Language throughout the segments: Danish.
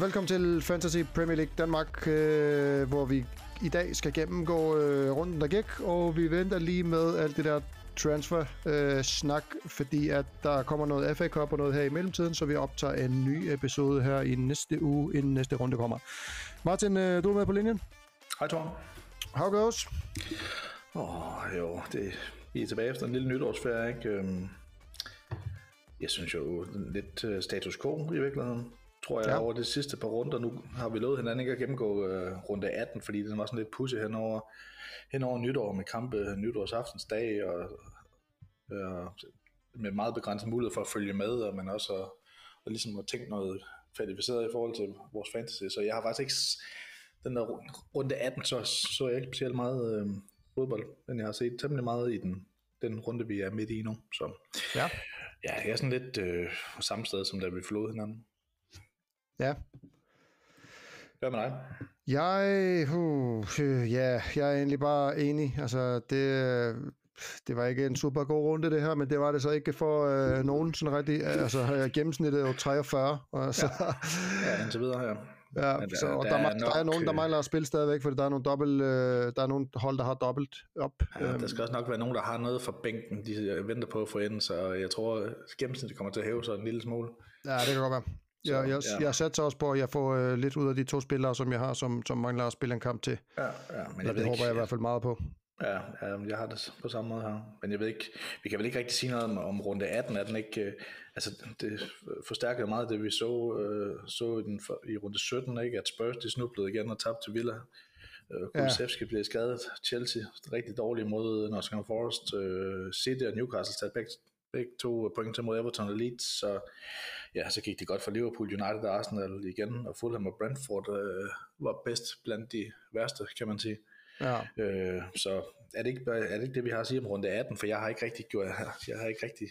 Velkommen til Fantasy Premier League Danmark, øh, hvor vi i dag skal gennemgå øh, runden, der gik, og vi venter lige med alt det der transfer-snak, øh, fordi at der kommer noget FA Cup og noget her i mellemtiden, så vi optager en ny episode her i næste uge, inden næste runde kommer. Martin, øh, du er med på linjen? Hej Tom. How goes? Åh, oh, jo, det, vi er tilbage efter en lille nytårsferie, ikke? Øhm, jeg synes jo lidt uh, status quo i virkeligheden tror jeg, ja. over de sidste par runder. Nu har vi lovet hinanden ikke at gennemgå uh, runde 18, fordi den var sådan lidt pussy hen over, hen over nytår med kampe nytårsaftens dag, og, uh, med meget begrænset mulighed for at følge med, og man også at, og ligesom at tænke noget kvalificeret i forhold til vores fantasy. Så jeg har faktisk ikke, den der runde 18, så, så jeg ikke specielt meget uh, fodbold, men jeg har set temmelig meget i den, den runde, vi er midt i nu. Så ja, ja jeg er sådan lidt øh, samme sted, som da vi forlod hinanden. Ja. Hvad med dig? Jeg, uh, ja, jeg er egentlig bare enig. Altså, det, det var ikke en super god runde det her, men det var det så ikke for øh, nogen sådan rigtig, altså gennemsnittet er jo 43, og så... Ja, ja indtil videre, ja. Ja, der, så, og der, der, er, nok, der er nogen, der mangler at spille stadigvæk, fordi der er nogle, dobbelt, øh, der er nogle hold, der har dobbelt op. Ja, der skal også nok være nogen, der har noget for bænken, de venter på at få ind, så jeg tror, gennemsnittet kommer til at hæve sig en lille smule. Ja, det kan godt være. Så, jeg, jeg, ja. jeg satser også på, at jeg får øh, lidt ud af de to spillere, som jeg har, som, som mangler at spille en kamp til. Ja, ja men jeg det håber ikke, jeg i hvert fald meget på. Ja, ja, jeg har det på samme måde her. Men jeg ved ikke, vi kan vel ikke rigtig sige noget om, om runde 18, er den ikke, øh, altså det forstærker meget det, vi så, øh, så i, den, i runde 17, ikke? at Spurs de snublede igen og tabte til Villa. Øh, Kulusevski ja. blev skadet, Chelsea rigtig dårlig mod Nottingham Forest, øh, City og Newcastle tager begge, begge to point til mod Everton og Leeds, så ja, så gik det godt for Liverpool, United og Arsenal igen, og Fulham og Brentford øh, var bedst blandt de værste, kan man sige. Ja. Øh, så er det, ikke, er det ikke det, vi har at sige om runde 18, for jeg har ikke rigtig gjort, jeg har ikke rigtig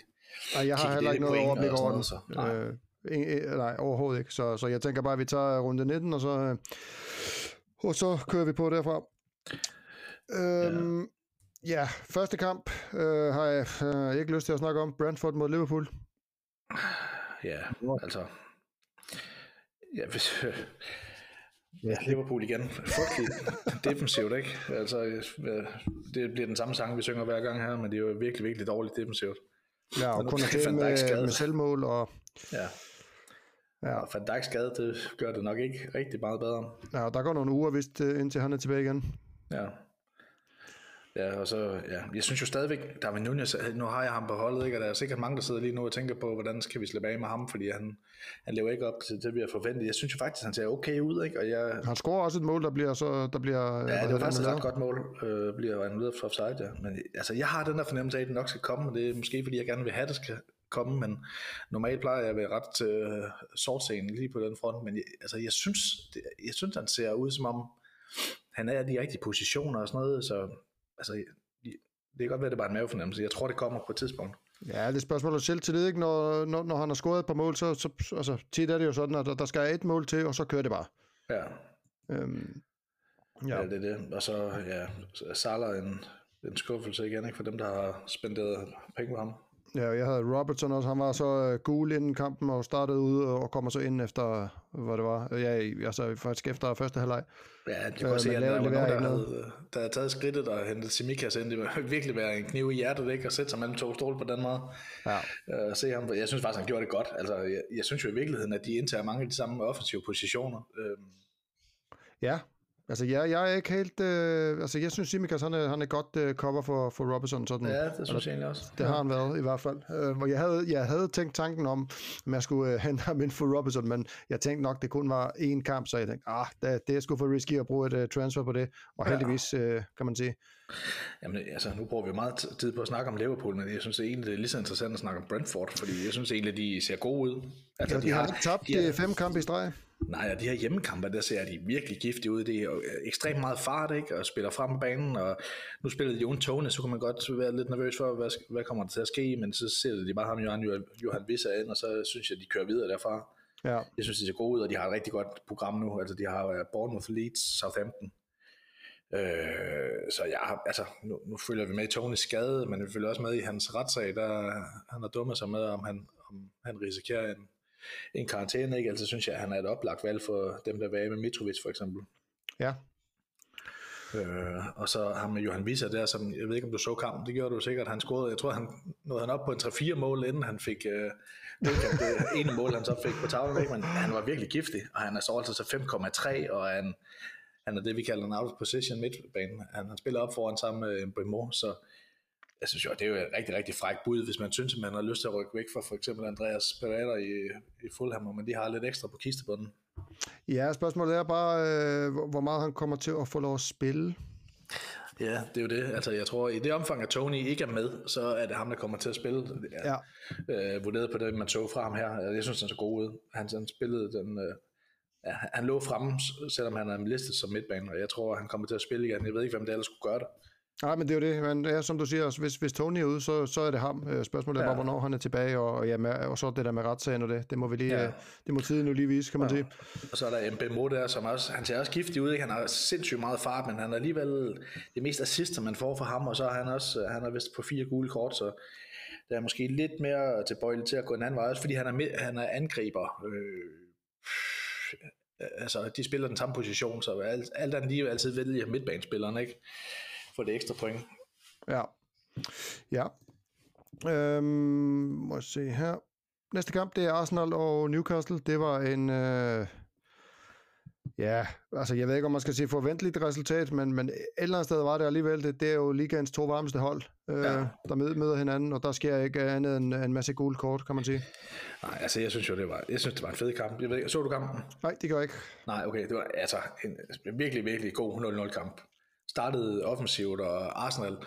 Nej, jeg har heller ikke noget overblik over den. Så. Nej. Øh, øh, nej, overhovedet ikke. Så, så jeg tænker bare, at vi tager runde 19, og så, øh, og så kører vi på derfra. Øhm, ja. ja, første kamp øh, har jeg øh, ikke lyst til at snakke om. Brentford mod Liverpool. Ja, altså... Ja, hvis, øh, ja, Liverpool igen. Frygteligt defensivt, ikke? Altså, det bliver den samme sang, vi synger hver gang her, men det er jo virkelig, virkelig dårligt defensivt. Ja, og, kun det med, med selvmål og... Ja. Ja. Og Van Dijk skade, det gør det nok ikke rigtig meget bedre. Ja, og der går nogle uger, vist, øh, indtil han er tilbage igen. Ja. Ja, og så, ja, jeg synes jo stadigvæk, Darwin Nunez, nu har jeg ham på holdet, ikke? og der er sikkert mange, der sidder lige nu og tænker på, hvordan skal vi slippe af med ham, fordi han, han lever ikke op til det, vi har forventet. Jeg synes jo faktisk, han ser okay ud, ikke? Og jeg, han scorer også et mål, der bliver så, der bliver... Ja, det var faktisk et ret godt mål, øh, bliver annulleret for offside, ja. Men altså, jeg har den der fornemmelse af, at det nok skal komme, og det er måske, fordi jeg gerne vil have, at det skal komme, men normalt plejer jeg at være ret øh, sortscenen lige på den front, men jeg, altså, jeg synes, det, jeg synes, han ser ud som om, han er i de rigtige positioner og sådan noget, så altså, det kan godt være, det er bare en mavefornemmelse. Jeg tror, det kommer på et tidspunkt. Ja, det er spørgsmål selv til det, ikke? Når, når, når han har scoret et par mål, så, så altså, tit er det jo sådan, at der, der skal et mål til, og så kører det bare. Ja. Øhm, ja. ja, det er det. Og så, ja, Salah en, en skuffelse igen, ikke? For dem, der har spenderet penge på ham. Ja, jeg havde Robertson også. Han var så uh, gul inden kampen og startede ud og kommer så ind efter, hvad det var. Ja, altså faktisk efter første halvleg. Ja, det kan uh, se, at der var nogen, der havde, der havde taget skridtet og hentet Simikas ind. Det var virkelig være en kniv i hjertet, ikke? At sætte sig mellem to stole på den måde. Ja. Uh, se ham. Jeg synes faktisk, han gjorde det godt. Altså, jeg, jeg synes jo i virkeligheden, at de indtager mange af de samme offensive positioner. Uh, Ja, Altså, jeg, jeg er ikke helt... Øh, altså, jeg synes, Simikas, han er, han er godt øh, cover for, for Robertson. Sådan, ja, det synes jeg egentlig også. Det har han været, i hvert fald. Øh, og jeg havde, jeg havde tænkt tanken om, at jeg skulle øh, hente ham ind for Robertson, men jeg tænkte nok, det kun var én kamp, så jeg tænkte, ah, det, det er sgu for risky at bruge et uh, transfer på det. Og heldigvis, øh, kan man sige. Jamen, altså, nu bruger vi meget tid på at snakke om Liverpool, men jeg synes egentlig, det er lige så interessant at snakke om Brentford, fordi jeg synes egentlig, de ser gode ud. Altså, ja, de, de har tabt de fem kampe i streg. Nej, og de her hjemmekampe, der ser de virkelig giftige ud. Det er jo ekstremt meget fart, ikke? Og spiller frem på banen, og nu spillede Jon Tone, så kunne man godt være lidt nervøs for, hvad, hvad kommer der til at ske, men så ser de bare ham, Johan, Johan Visser ind, og så synes jeg, de kører videre derfra. Ja. Jeg synes, de ser gode ud, og de har et rigtig godt program nu. Altså, de har uh, Bournemouth, Leeds, Southampton. Øh, så ja, altså, nu, nu følger vi med i Tonys skade, men vi følger også med i hans retssag, der han har dummet sig med, om han, om han risikerer en, en karantæne, ikke? Altså synes jeg, at han er et oplagt valg for dem, der var med Mitrovic for eksempel. Ja. Øh, og så har man Johan Wieser der, som, jeg ved ikke om du så kampen, det gjorde du sikkert, han scorede, jeg tror han nåede han op på en 3-4 mål, inden han fik øh, det, det ene mål, han så fik på tavlen, ikke? men han var virkelig giftig, og han er så altså 5,3, og han, han er det, vi kalder en out of position midtbane. Han, han spiller op foran sammen med Mbemo, så jeg synes jo, det er jo et rigtig, rigtig fræk bud, hvis man synes, at man har lyst til at rykke væk fra for eksempel Andreas Pereira i, i Fulham, men de har lidt ekstra på kistebunden. Ja, spørgsmålet er bare, øh, hvor meget han kommer til at få lov at spille. Ja, det er jo det. Altså, jeg tror, i det omfang, at Tony ikke er med, så er det ham, der kommer til at spille. Ja. ja. Øh, vurderet på det, man så fra ham her. Jeg synes, han er så god ud. Han, han spillede den... Øh, ja, han lå fremme, selvom han er listet som midtbane, og jeg tror, han kommer til at spille igen. Jeg ved ikke, hvem det ellers skulle gøre det. Nej, men det er jo det. Men ja, som du siger, hvis, hvis Tony er ude, så, så er det ham. Øh, spørgsmålet er ja. bare, hvornår han er tilbage, og, ja, med, og så det der med retssagen og det. Det må vi lige, ja. Øh, det må tiden nu lige vise, kan man ja. sige. Og så er der Mbemo der, som også, han ser også giftig ud. Ikke? Han har sindssygt meget fart, men han er alligevel det mest assister, man får fra ham, og så er han også, han er vist på fire gule kort, så der er måske lidt mere tilbøjelig til at gå en anden vej, også fordi han er, med, han er angriber. Øh, altså, de spiller den samme position, så alt, alt andet lige altid vælger midtbanespilleren, ikke? For det ekstra point. Ja. Ja. Øhm, må jeg se her. Næste kamp, det er Arsenal og Newcastle. Det var en... Øh, ja, altså jeg ved ikke, om man skal sige forventeligt resultat, men, men et eller andet sted var det alligevel. Det, det er jo ligands to varmeste hold, øh, ja. der møder hinanden, og der sker ikke andet end en masse gule kort, kan man sige. Nej, altså jeg synes jo, det var, jeg synes, det var en fed kamp. Jeg ved ikke, så du kampen? Nej, det gør jeg ikke. Nej, okay, det var altså en virkelig, virkelig god 0-0 kamp. Startede offensivt, og Arsenal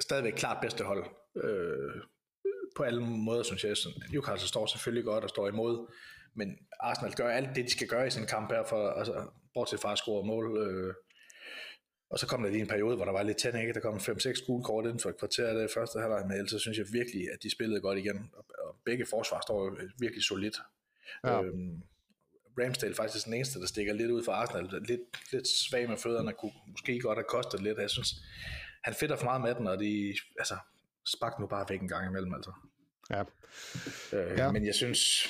stadigvæk klart bedste hold. Øh, på alle måder, synes jeg. Newcastle står selvfølgelig godt og står imod, men Arsenal gør alt det, de skal gøre i en kamp her, for, altså, bortset fra at score mål. Øh, og så kom der lige en periode, hvor der var lidt tænding, der kom 5-6 gule kort inden for et kvarter af det første halvleg, men ellers så synes jeg virkelig, at de spillede godt igen, og begge forsvar står virkelig solidt. Ja. Øhm, Ramsdale faktisk den eneste, der stikker lidt ud for Arsenal, lidt, lidt svag med fødderne, kunne måske godt have kostet lidt. Jeg synes, han fedter for meget med den, og de, altså, spak nu bare væk en gang imellem, altså. Ja. Øh, ja. Men jeg synes,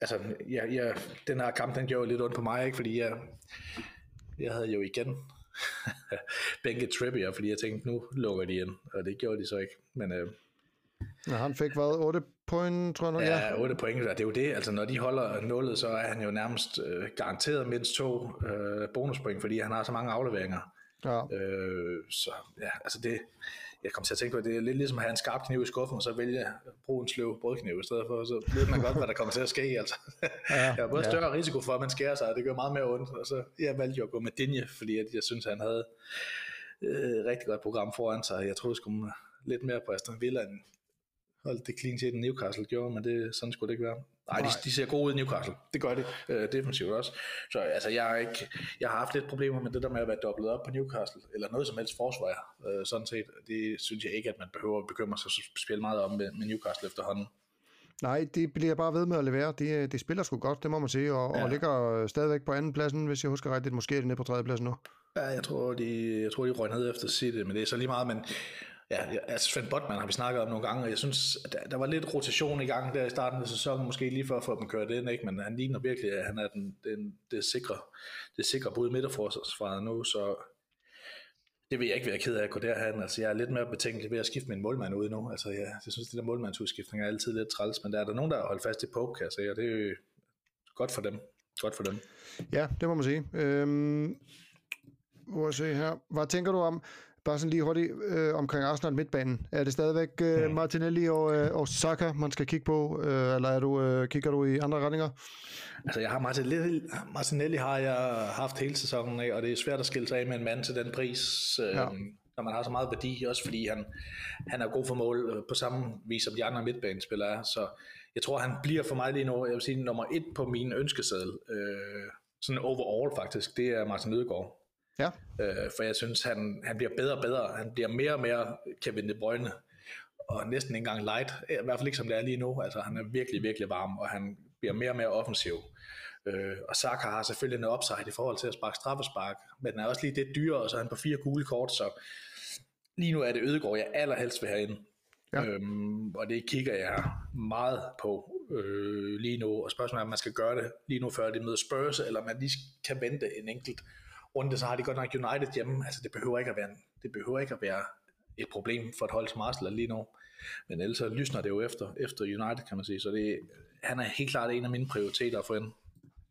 altså, jeg, jeg, den her kamp, den gjorde lidt ondt på mig, ikke? fordi jeg, jeg havde jo igen bænket Trippier, fordi jeg tænkte, nu lukker de ind, og det gjorde de så ikke. Men, øh, ja, han fik hvad, 8 point, tror jeg nok? Ja, 8 point, det er jo det. Altså, når de holder nullet, så er han jo nærmest øh, garanteret mindst to øh, bonuspoint, fordi han har så mange afleveringer. Ja. Øh, så ja, altså det, jeg kom til at tænke på, at det er lidt ligesom at have en skarp kniv i skuffen, og så vælge at bruge en sløv brødkniv i stedet for, så ved man godt, hvad der kommer til at ske. Altså. Ja, jeg har både ja. større risiko for, at man skærer sig, og det gør meget mere ondt, og så jeg valgte jo at gå med Dinje, fordi at jeg synes, han havde øh, rigtig godt program foran sig. Jeg troede sgu lidt mere på Aston Villa, end holdt det clean til, Newcastle gjorde, men det, sådan skulle det ikke være. Nej, de, de ser gode ud i Newcastle. Det gør de. Øh, defensivt også. Så altså, jeg, har ikke, jeg har haft lidt problemer med det der med at være dobblet op på Newcastle, eller noget som helst forsvar, øh, sådan set. Det synes jeg ikke, at man behøver at bekymre sig spille meget om med, med Newcastle efterhånden. Nej, de bliver bare ved med at levere. De, de spiller sgu godt, det må man sige, og, ja. og ligger stadigvæk på anden pladsen, hvis jeg husker rigtigt. Måske er de nede på tredje pladsen nu. Ja, jeg tror, de, jeg tror, de røg ned efter City, men det er så lige meget, men Ja, altså Svend Botman har vi snakket om nogle gange, og jeg synes, at der, der var lidt rotation i gang der i starten af sæsonen, måske lige for at få dem kørt ind, ikke? men han ligner virkelig, at han er den, den, det, sikre, det sikre bud midterforsvaret nu, så det vil jeg ikke være ked af at gå derhen. Altså, jeg er lidt mere betænkelig ved at skifte min målmand ud nu. Altså, ja, jeg synes, det der målmandsudskiftning er altid lidt træls, men der er der nogen, der har holdt fast i Pope, kan jeg sige, og det er jo godt for dem. Godt for dem. Ja, det må man sige. Øhm, hvor jeg se her. Hvad tænker du om, Bare sådan lige hurtigt øh, omkring Arsenal midtbanen. Er det stadigvæk øh, mm. Martinelli og, øh, og Saka, man skal kigge på, øh, eller er du, øh, kigger du i andre retninger? Altså jeg har Martinelli, Martinelli har jeg haft hele sæsonen, af, og det er svært at skille sig af med en mand til den pris, øh, ja. når man har så meget værdi, også fordi han, han er god for mål øh, på samme vis som de andre midtbanespillere er. Så jeg tror, han bliver for mig lige nu, jeg vil sige, nummer et på min ønskeseddel, øh, sådan overall faktisk, det er Martin Ødegaard. Ja. Øh, for jeg synes, han, han bliver bedre og bedre. Han bliver mere og mere Kevin De Bruyne, og næsten ikke engang light, i hvert fald ikke som det er lige nu. Altså, han er virkelig, virkelig varm, og han bliver mere og mere offensiv. Øh, og Saka har selvfølgelig en upside i forhold til at sparke straffespark, men den er også lige det dyre, og så er han på fire gule kort, så lige nu er det Ødegård, jeg allerhelst vil have ind. Ja. Øhm, og det kigger jeg meget på øh, lige nu, og spørgsmålet er, om man skal gøre det lige nu, før det møder Spurs, eller man lige kan vente en enkelt runde, så har de godt nok United hjemme. Altså, det behøver ikke at være, det behøver ikke at være et problem for et hold som Arsenal lige nu. Men ellers så lysner det jo efter, efter United, kan man sige. Så det, han er helt klart en af mine prioriteter få ind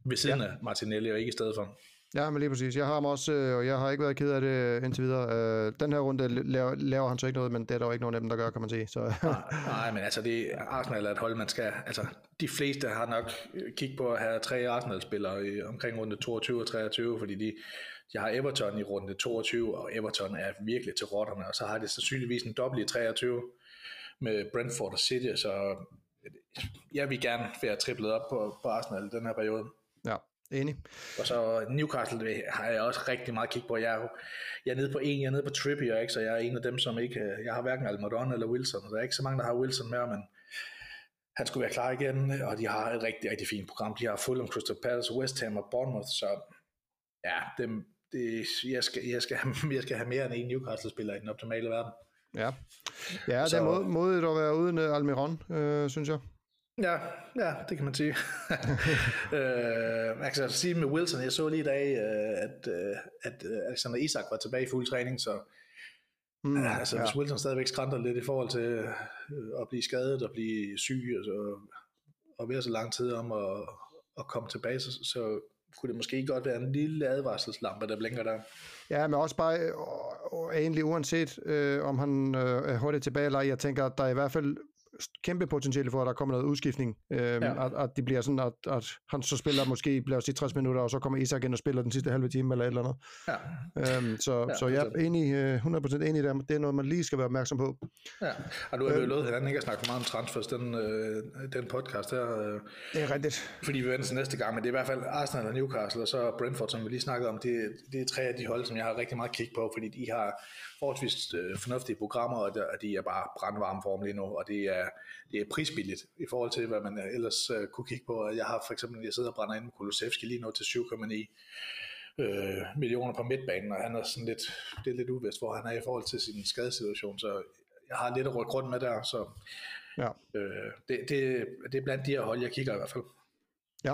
ved siden ja. af Martinelli, og ikke i stedet for. Ja, men lige præcis. Jeg har ham også, øh, og jeg har ikke været ked af det øh, indtil videre. Øh, den her runde laver, laver han så ikke noget, men det er der jo ikke nogen af dem, der gør, kan man sige. Så. nej, nej, men altså, det, Arsenal er et hold, man skal... Altså, de fleste har nok kigget på at have tre Arsenal-spillere i, omkring runde 22 og 23, fordi de, de har Everton i runde 22, og Everton er virkelig til rotterne, og så har de sandsynligvis en dobbelt i 23 med Brentford og City, så jeg vil gerne være triplet op på, på Arsenal den her periode. Enig. Og så Newcastle har jeg også rigtig meget kig på. Jeg er, jeg er nede på en, jeg er nede på Trippier, ikke? så jeg er en af dem, som ikke, jeg har hverken Almadon eller Wilson, der er ikke så mange, der har Wilson med, men han skulle være klar igen, og de har et rigtig, rigtig fint program. De har Fulham, Crystal Palace, West Ham og Bournemouth, så ja, dem, det, jeg, skal, jeg, skal have, jeg skal have mere end en Newcastle-spiller i den optimale verden. Ja, ja det er mod, modigt at være uden uh, Almiron, øh, synes jeg. Ja, ja, det kan man sige. øh, jeg kan sige med Wilson, jeg så lige i dag, øh, at, øh, at Alexander Isak var tilbage i fuld træning, så mm, altså, ja. hvis Wilson stadigvæk skrænter lidt i forhold til at blive skadet og blive syg, og, så, og være så lang tid om at, at komme tilbage, så, så kunne det måske godt være en lille advarselslampe, der blinker der. Ja, men også bare øh, egentlig uanset øh, om han øh, er hurtigt tilbage eller jeg tænker, at der er i hvert fald kæmpe potentiale for, at der kommer noget udskiftning. Øhm, ja. at, at det bliver sådan, at, at han så spiller måske, bliver sige 60 minutter, og så kommer Isak ind og spiller den sidste halve time eller et eller andet. Ja. Øhm, så, ja, så jeg er enig, 100% øh, enig der. Det er noget, man lige skal være opmærksom på. Ja, og nu har vi jo øhm. lovet hinanden ikke at snakke for meget om transfers, den, øh, den podcast her. Øh, det er rigtigt. Fordi vi vender til næste gang, men det er i hvert fald Arsenal og Newcastle, og så Brentford, som vi lige snakkede om, det, det er tre af de hold, som jeg har rigtig meget kig på, fordi de har forholdsvis øh, fornuftige programmer, og de, og de er bare brandvarme form lige nu, og det er, det er prisbilligt i forhold til, hvad man ellers uh, kunne kigge på. Jeg har for eksempel, jeg sidder og brænder ind med Kulusevski lige nu til 7,9 øh, millioner på midtbanen, og han er sådan lidt, det er lidt uvist, hvor han er i forhold til sin skadesituation, så jeg har lidt at rykke rundt med der, så ja. øh, det, det, det er blandt de her hold, jeg kigger i hvert fald. Ja,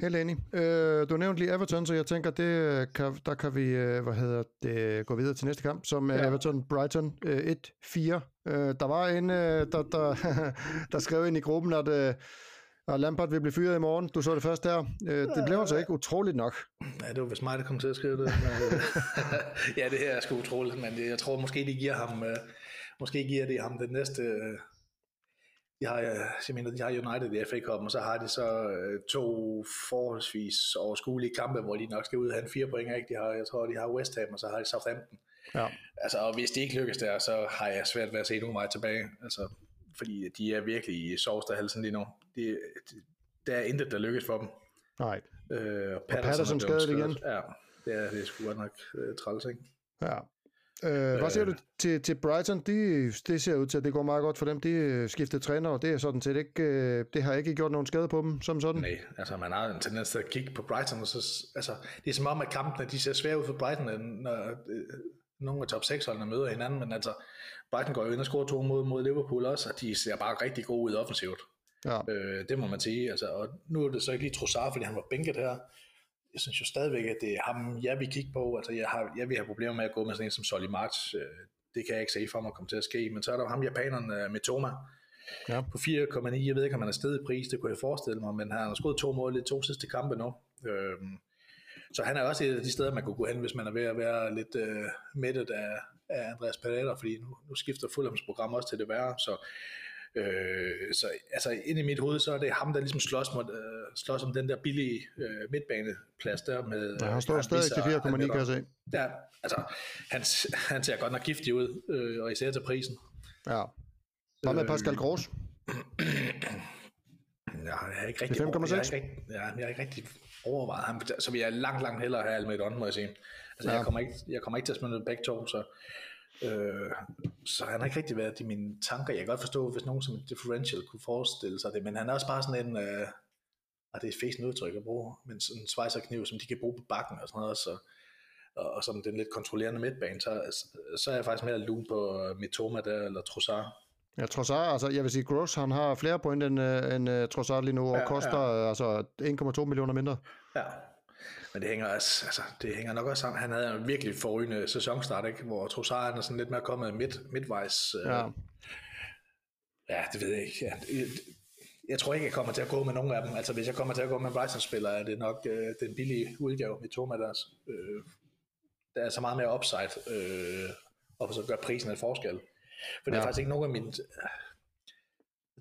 helt enig. Øh, du nævnte lige Everton, så jeg tænker, det kan, der kan vi øh, hvad hedder det, gå videre til næste kamp, som ja. Everton-Brighton øh, 1-4. Øh, der var en, øh, der, der, der skrev ind i gruppen, at, øh, at Lampard vil blive fyret i morgen. Du så det først der. Øh, det blev altså ikke utroligt nok. Ja, det var vist mig, der kom til at skrive det. ja, det her er sgu utroligt, men jeg tror måske, de giver ham, øh, måske giver det ham den næste... Øh, de har, øh, jeg mener, de har United i FA Cup, og så har de så øh, to forholdsvis overskuelige kampe, hvor de nok skal ud og have en fire point. Ikke? De har, jeg tror, de har West Ham, og så har de Southampton. Ja. Altså, og hvis det ikke lykkes der, så har jeg svært ved at se nogen vej tilbage. Altså, fordi de er virkelig i sovsterhalsen lige nu. De, de, der er intet, der lykkes for dem. Nej. Øh, og Patterson, Patterson skadet igen. Ja, det er, det er sgu godt nok øh, træls, ikke? Ja, Øh, hvad siger du til, til Brighton? De, det ser ud til, at det går meget godt for dem. De øh, skiftede træner, og det er sådan set ikke, øh, det har ikke gjort nogen skade på dem som sådan. Nej, altså man har en tendens til at kigge på Brighton, og så, altså, det er som om, at kampene de ser svære ud for Brighton, når øh, nogle af top 6 holdene møder hinanden, men altså Brighton går jo ind og scorer to mod, mod Liverpool også, og de ser bare rigtig gode ud offensivt. Ja. Øh, det må man sige. Altså, og nu er det så ikke lige Trossard, fordi han var bænket her, jeg synes jo stadigvæk, at det er ham, jeg vil kigge på. Altså, jeg, har, jeg vil have problemer med at gå med sådan en som Solly March. Øh, det kan jeg ikke se for mig komme til at ske. Men så er der ham japaneren øh, med Toma ja. på 4,9. Jeg ved ikke, om han er stedet i pris, det kunne jeg forestille mig, men han har skudt to mål i to sidste kampe nu. Øhm, så han er også et af de steder, man kunne gå hen, hvis man er ved at være lidt øh, mættet af, af Andreas Pereira, fordi nu, nu skifter Fulhams program også til det værre, så Øh, så altså ind i mit hoved, så er det ham, der ligesom slås, mod, øh, slås om den der billige øh, midtbaneplads der med... Ja, han står stadig til 4,9, kan jeg se. Ja, altså, han, han ser godt nok giftig ud, øh, og især til prisen. Ja. Hvad med øh, Pascal Gros? jeg har ikke rigtig, 5,6? Jeg, ja, jeg har ikke rigtig overvejet ham, så vi er langt, langt hellere have Almedon, må jeg sige. Altså, ja. jeg, kommer ikke, jeg kommer ikke til at smide begge to, så Øh, så han har ikke rigtig været i mine tanker. Jeg kan godt forstå, hvis nogen som en differential kunne forestille sig det, men han er også bare sådan en, øh, og det er fæsen udtryk at bruge, men sådan en svejserkniv, som de kan bruge på bakken og sådan noget, så, og, og sådan den lidt kontrollerende midtbane, så, så er jeg faktisk mere lun på Mitoma der, eller Trossard. Ja, Trossard, altså jeg vil sige, Gross han har flere point end, uh, end uh, Trossard lige nu, og Ja, koster ja. altså 1,2 millioner mindre. Ja. Men det hænger, altså, altså, det hænger nok også sammen. Han havde en virkelig forrygende sæsonstart, ikke? hvor Trossard er sådan lidt mere kommet midt, midtvejs. Øh, Ja. ja, det ved jeg ikke. Ja, jeg, jeg tror ikke, jeg kommer til at gå med nogen af dem. Altså, hvis jeg kommer til at gå med Bryson-spillere, er det nok øh, den billige udgave med Tomatas. Øh, der er så meget mere upside, øh, og så gør prisen en forskel. For det er Ja. faktisk ikke nogen af mine...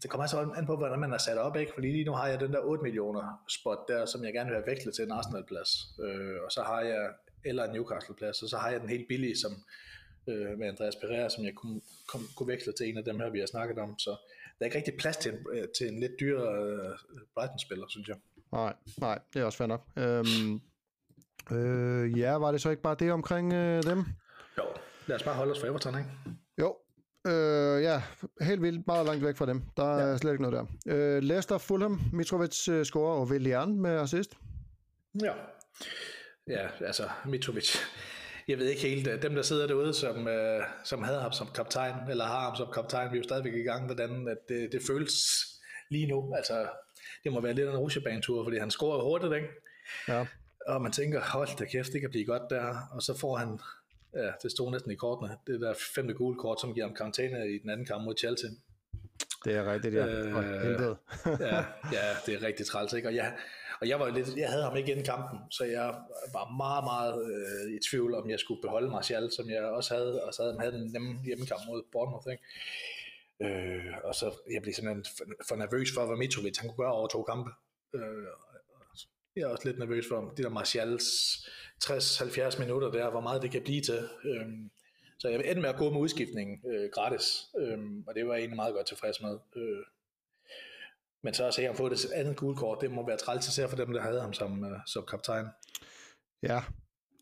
Det kommer altså an på, hvordan man er sat op, ikke? Fordi lige nu har jeg den der 8 millioner spot der, som jeg gerne vil have vekslet til en Arsenal-plads. Øh, og så har jeg, eller en Newcastle-plads, og så har jeg den helt billige, som øh, med Andreas Pereira, som jeg kunne, kom, kunne veksle til en af dem her, vi har snakket om. Så der er ikke rigtig plads til en, øh, til en lidt dyrere øh, Brighton-spiller, synes jeg. Nej, nej, det er også fair nok. Øhm, øh, ja, var det så ikke bare det omkring øh, dem? Jo, lad os bare holde os for Everton, ikke? Øh, ja, helt vildt meget langt væk fra dem. Der er slet ikke noget der. Øh, Leicester, Fulham, Mitrovic øh, scorer, og Willian med assist. Ja. Ja, altså Mitrovic. Jeg ved ikke helt, øh, dem der sidder derude, som, øh, som havde ham som kaptajn, eller har ham som kaptajn, vi er jo stadigvæk i gang, hvordan at det, det føles lige nu. Altså, det må være lidt en rusjebanetur, fordi han scorer hurtigt, ikke? Ja, Og man tænker, hold da kæft, det kan blive godt der. Og så får han, ja, det stod næsten i kortene, det der femte gule kort, som giver ham karantæne i den anden kamp mod Chelsea. det er rigtigt, ja. Øh, ja, ja, det er rigtig træls, ikke? Og jeg, og jeg var lidt, jeg havde ham ikke inden kampen, så jeg var meget, meget øh, i tvivl om, jeg skulle beholde Martial, som jeg også havde, og så havde, havde den nemme hjemmekamp mod Bournemouth, ikke? Øh, og så jeg blev simpelthen for, for nervøs for, hvad Mitrovic han kunne gøre over to kampe. Øh, jeg er også lidt nervøs for de der Martials 60-70 minutter der, hvor meget det kan blive til. Øhm, så jeg endte med at gå med udskiftningen øh, gratis, øhm, og det var jeg egentlig meget godt tilfreds med. Øh, men så at se ham få det andet gule kort, det må være træls især for dem, der havde ham som, øh, som kaptajn. Ja,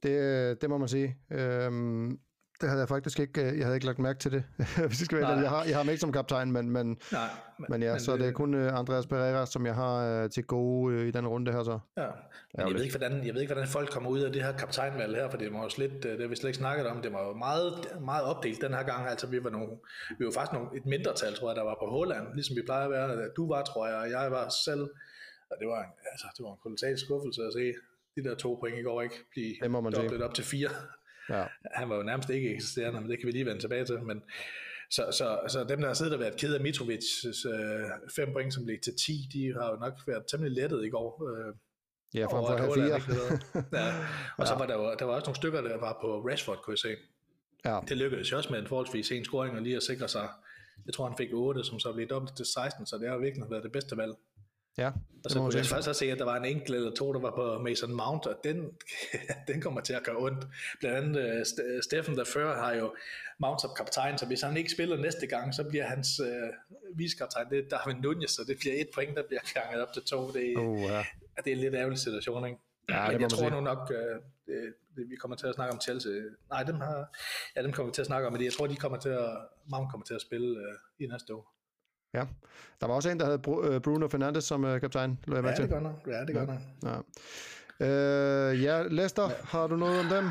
det, øh, det må man sige. Øhm, det havde jeg faktisk ikke, øh, jeg havde ikke lagt mærke til det. Hvis jeg, skal være jeg, har, jeg har ham ikke som kaptajn, men, men, Nej, men ja, men så det er kun øh, Andreas Pereira, som jeg har øh, til gode øh, i den runde her så. Ja, men jeg ved, ikke, hvordan, jeg ved ikke, hvordan folk kommer ud af det her kaptajnvalg her, for det var jo slet, øh, det har vi slet ikke snakket om, det var jo meget, meget opdelt den her gang, altså vi var, nogle, vi var faktisk nogle, et mindretal, tror jeg, der var på Holland, ligesom vi plejer at være, du var, tror jeg, og jeg var selv, og det var, en, altså, det var en kolossal skuffelse at se de der to point i går ikke blive Det må man sige. dobbelt op til fire. Ja, han var jo nærmest ikke eksisterende, men det kan vi lige vende tilbage til. Men, så, så, så dem, der har siddet og været ked af Mitrovics øh, fem point, som blev til 10, de har jo nok været temmelig lettet i går. Øh, ja frem for at have fire. ja. Og så var der jo der var også nogle stykker, der var på Rashford, kunne jeg se. Ja, Det lykkedes jo også med en forholdsvis sen scoring, og lige at sikre sig, jeg tror han fik 8, som så blev dobbelt til 16, så det har virkelig været det bedste valg. Ja, Og det så kunne jeg faktisk også se, at der var en enkelt eller to, der var på Mason Mount, og den, den kommer til at gøre ondt. Blandt andet uh, St- Steffen, der før har jo Mount som kaptajn, så hvis han ikke spiller næste gang, så bliver hans uh, viskaptajn, det er Darwin Nunez, så det bliver et point, der bliver ganget op til to. Det, Uh, ja. det er en lidt ærgerlig situation, ikke? Ja, det Men man jeg tror sige. nu nok, uh, det, det, vi kommer til at snakke om Chelsea. Nej, dem, har, ja, dem kommer vi til at snakke om, men jeg tror, de kommer til at, Mount kommer til at spille uh, i næste uge. Ja. Der var også en, der havde øh, Bruno Fernandes som øh, kaptajn, lå jeg Ja, det gør nok. Ja, det gør nok. Ja. Øh, ja, Lester, har du noget om dem?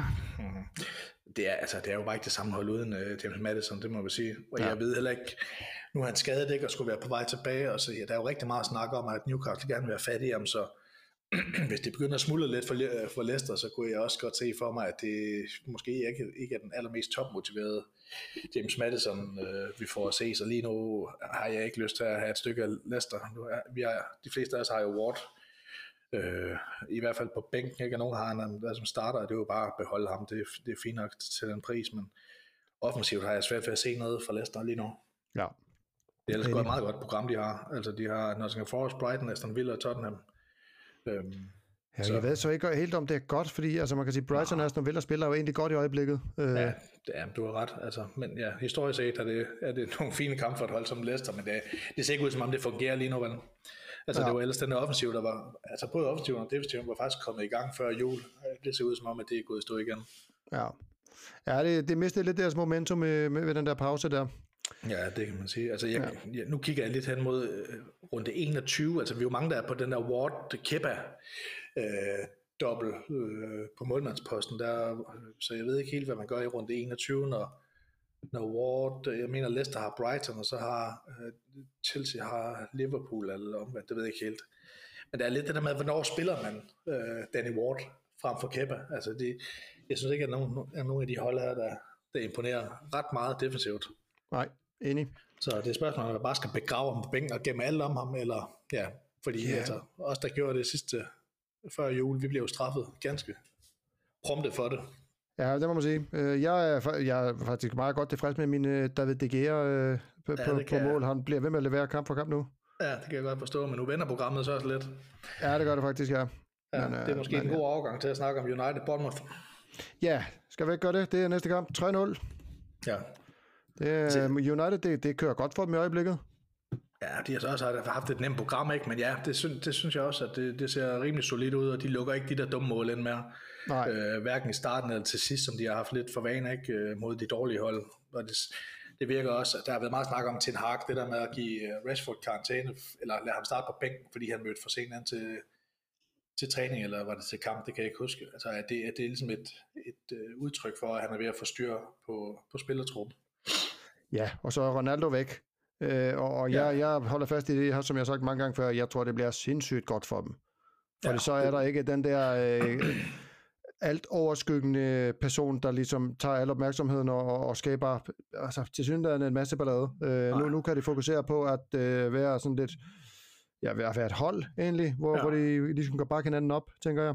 det er, altså, det er jo bare ikke det samme hold uden uh, James Madison, det må vi sige. Og Ja. jeg ved heller ikke, nu er han skadet ikke og skulle være på vej tilbage, og så ja, der er jo rigtig meget snak om, at Newcastle gerne vil være fat i ham, så hvis det begynder at smuldre lidt for, Le- for Leicester, så kunne jeg også godt se for mig, at det måske ikke, ikke er den allermest topmotiverede James Madison, øh, vi får at se. Så lige nu har jeg ikke lyst til at have et stykke af Leicester. Nu er, vi har, de fleste af os har jo Ward, øh, i hvert fald på bænken, ikke? Og nogen har han der som starter, og det er jo bare at beholde ham. Det, er- det er fint nok til den pris, men offensivt har jeg svært ved at se noget fra Leicester lige nu. Ja. Det er ellers godt meget godt program, de har. Altså, de har Nottingham Forest, Brighton, Aston Villa og Tottenham. Øhm, Ja, Så- jeg ved så ikke helt, om det er godt, fordi altså, man kan sige, Brighton og Aston Villa spiller jo egentlig godt i øjeblikket. Øh, ja, det er, du har ret. Altså, men ja, historisk set er det, er det nogle fine kampe for et hold som Leicester, men det, det ser ikke ud som om det fungerer lige nu, vel? Altså, Ja. det var ellers den offensiv, der var, altså både offensiven og defensiven var faktisk kommet i gang før jul. Det ser ud som om, at det er gået i stå igen. ja. ja det, det mistede lidt deres momentum med, med, med den der pause der. Ja, det kan man sige. Altså, jeg, ja. jeg, nu kigger jeg lidt hen mod øh, runde 21. Altså, vi er jo mange, der er på den der Ward Kepa øh, dobbelt øh, på målmandsposten. Der, øh, så jeg ved ikke helt, hvad man gør i runde 21, når No Ward, jeg mener Leicester har Brighton, og så har uh, Chelsea har Liverpool, eller omvendt, det ved jeg ikke helt. Men der er lidt det der med, hvornår spiller man uh, Danny Ward frem for Kepa? Altså det, jeg synes ikke, at nogen, at nogen af de hold her, der, der imponerer ret meget defensivt. Nej, enig. Så det er spørgsmålet, om man bare skal begrave ham på bænken og gemme alt om ham, eller ja, fordi yeah. altså, os, der gjorde det sidste før jul, vi blev jo straffet ganske prompte for det. Ja, det må man sige. Øh, jeg er, jeg er faktisk meget godt tilfreds med min øh, David De Gea øh, på, ja, på, på mål. Han bliver ved med at levere kamp for kamp nu. Ja, det kan jeg godt forstå, men nu vender programmet så også lidt. Ja, det gør det faktisk, ja. ja men, det er måske men, en god overgang til at snakke om United Bournemouth. Ja, skal vi ikke gøre det? Det er næste kamp. 3-0. Ja. Det, United, det, det kører godt for dem i øjeblikket. Ja, de har så også haft et nemt program, ikke? men ja, det, synes, det synes jeg også, at det, det ser rimelig solidt ud, og de lukker ikke de der dumme mål ind mere. Nej. Øh, hverken i starten eller til sidst, som de har haft lidt for vane ikke? Øh, mod de dårlige hold. Og det, det virker også, at der har været meget snak om Ten Hag, det der med at give øh, Rashford karantæne, eller lade ham starte på bænken, fordi han mødte for sent ind til, til træning, eller var det til kamp, det kan jeg ikke huske. Altså, at det, at det er ligesom et, et uh, udtryk for, at han er ved at få styr på, på spillertruppen. Ja, og så er Ronaldo væk. Øh, og ja. jeg, jeg holder fast i det, som jeg har sagt mange gange før, jeg tror, det bliver sindssygt godt for dem. For ja, så er det... der ikke den der øh, alt overskyggende person, der ligesom tager al opmærksomheden og, og skaber altså, til synligheden en masse ballade. Øh, nu, nu kan de fokusere på at øh, være sådan lidt, ja, være et hold egentlig, hvor, ja. hvor de ligesom kan bakke hinanden op, tænker jeg.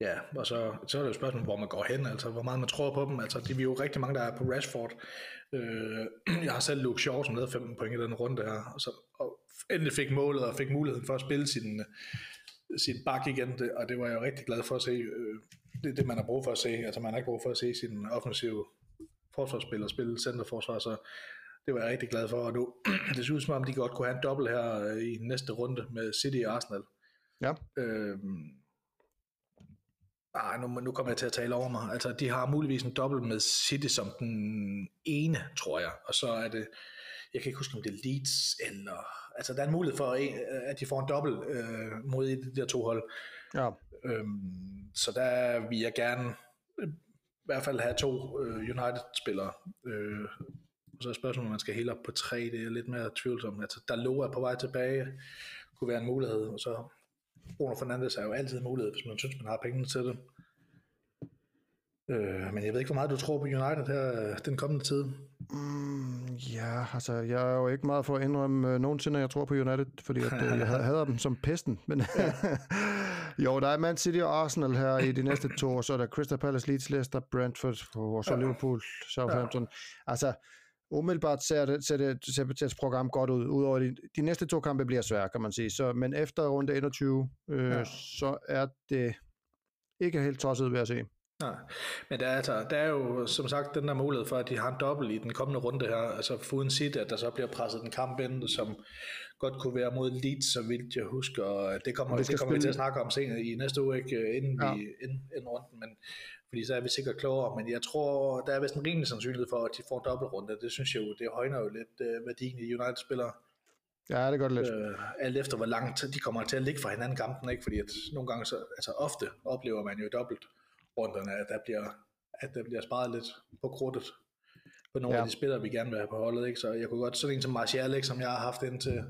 Ja, og så, så er det jo spørgsmålet, hvor man går hen, altså hvor meget man tror på dem. Altså, de er jo rigtig mange, der er på Rashford. Øh, jeg har selv Luke Shaw, som havde 15 point i den runde her, og, så, og endelig fik målet og fik muligheden for at spille sin, sin bak igen, det, og det var jeg jo rigtig glad for at se. Øh, det er det, man har brug for at se. Altså, man har ikke brug for at se sin offensive forsvarsspiller spille centerforsvar, så det var jeg rigtig glad for. Og nu, det ser ud som om, de godt kunne have en dobbelt her øh, i næste runde med City og Arsenal. Ja. Øhm, Ah, nu, nu kommer jeg til at tale over mig. Altså, de har muligvis en dobbelt med City som den ene, tror jeg. Og så er det, jeg kan ikke huske, om det er Leeds, eller... Altså, der er en mulighed for, at de får en dobbelt øh, mod de der to hold. Ja. Øhm, så der vil jeg gerne øh, i hvert fald have to øh, United-spillere. Øh, og så er spørgsmålet, om man skal helt op på tre. Det er lidt mere tvivlsomt. Altså, der lå er på vej tilbage, kunne være en mulighed. Og så Bruno Fernandes er jo altid en mulighed, hvis man synes, man har pengene til det. Øh, men jeg ved ikke, hvor meget du tror på United her øh, den kommende tid. Mm, ja, altså, jeg er jo ikke meget for at indrømme uh, nogensinde, at jeg tror på United, fordi at, uh, jeg hader dem som pesten. Men jo, der er Man City og Arsenal her i de næste to, og så er der Crystal Palace, Leeds, Leicester, Brentford, og så ja. Liverpool, Southampton. Ja. Altså, umiddelbart ser det, ser det, ser det program godt ud. Udover de, de næste to kampe bliver svære, kan man sige. Så, men efter runde 21, øh, ja. så er det ikke helt tosset ved at se. Nej, men der er, altså, der er jo som sagt den der mulighed for, at de har en dobbelt i den kommende runde her, altså Foden City, at der så bliver presset en kamp ind, som godt kunne være mod Leeds, så vidt jeg husker, og det kommer, det, det kommer vi til at snakke om senere i næste uge, ikke, inden, ja. vi, inden, inden runden, men fordi så er vi sikkert klogere, men jeg tror, der er vist en rimelig sandsynlighed for, at de får en dobbeltrunde. Det synes jeg jo, det højner jo lidt uh, værdien i United-spillere. Ja, det gør det lidt. Øh, alt efter, hvor langt de kommer til at ligge fra hinanden kampen, ikke? fordi at nogle gange, så, altså ofte oplever man jo dobbelt runderne, at der bliver, at der bliver sparet lidt på krudtet på nogle ja. af de spillere, vi gerne vil have på holdet. Ikke? Så jeg kunne godt, sådan en som Martial, ikke, som jeg har haft indtil,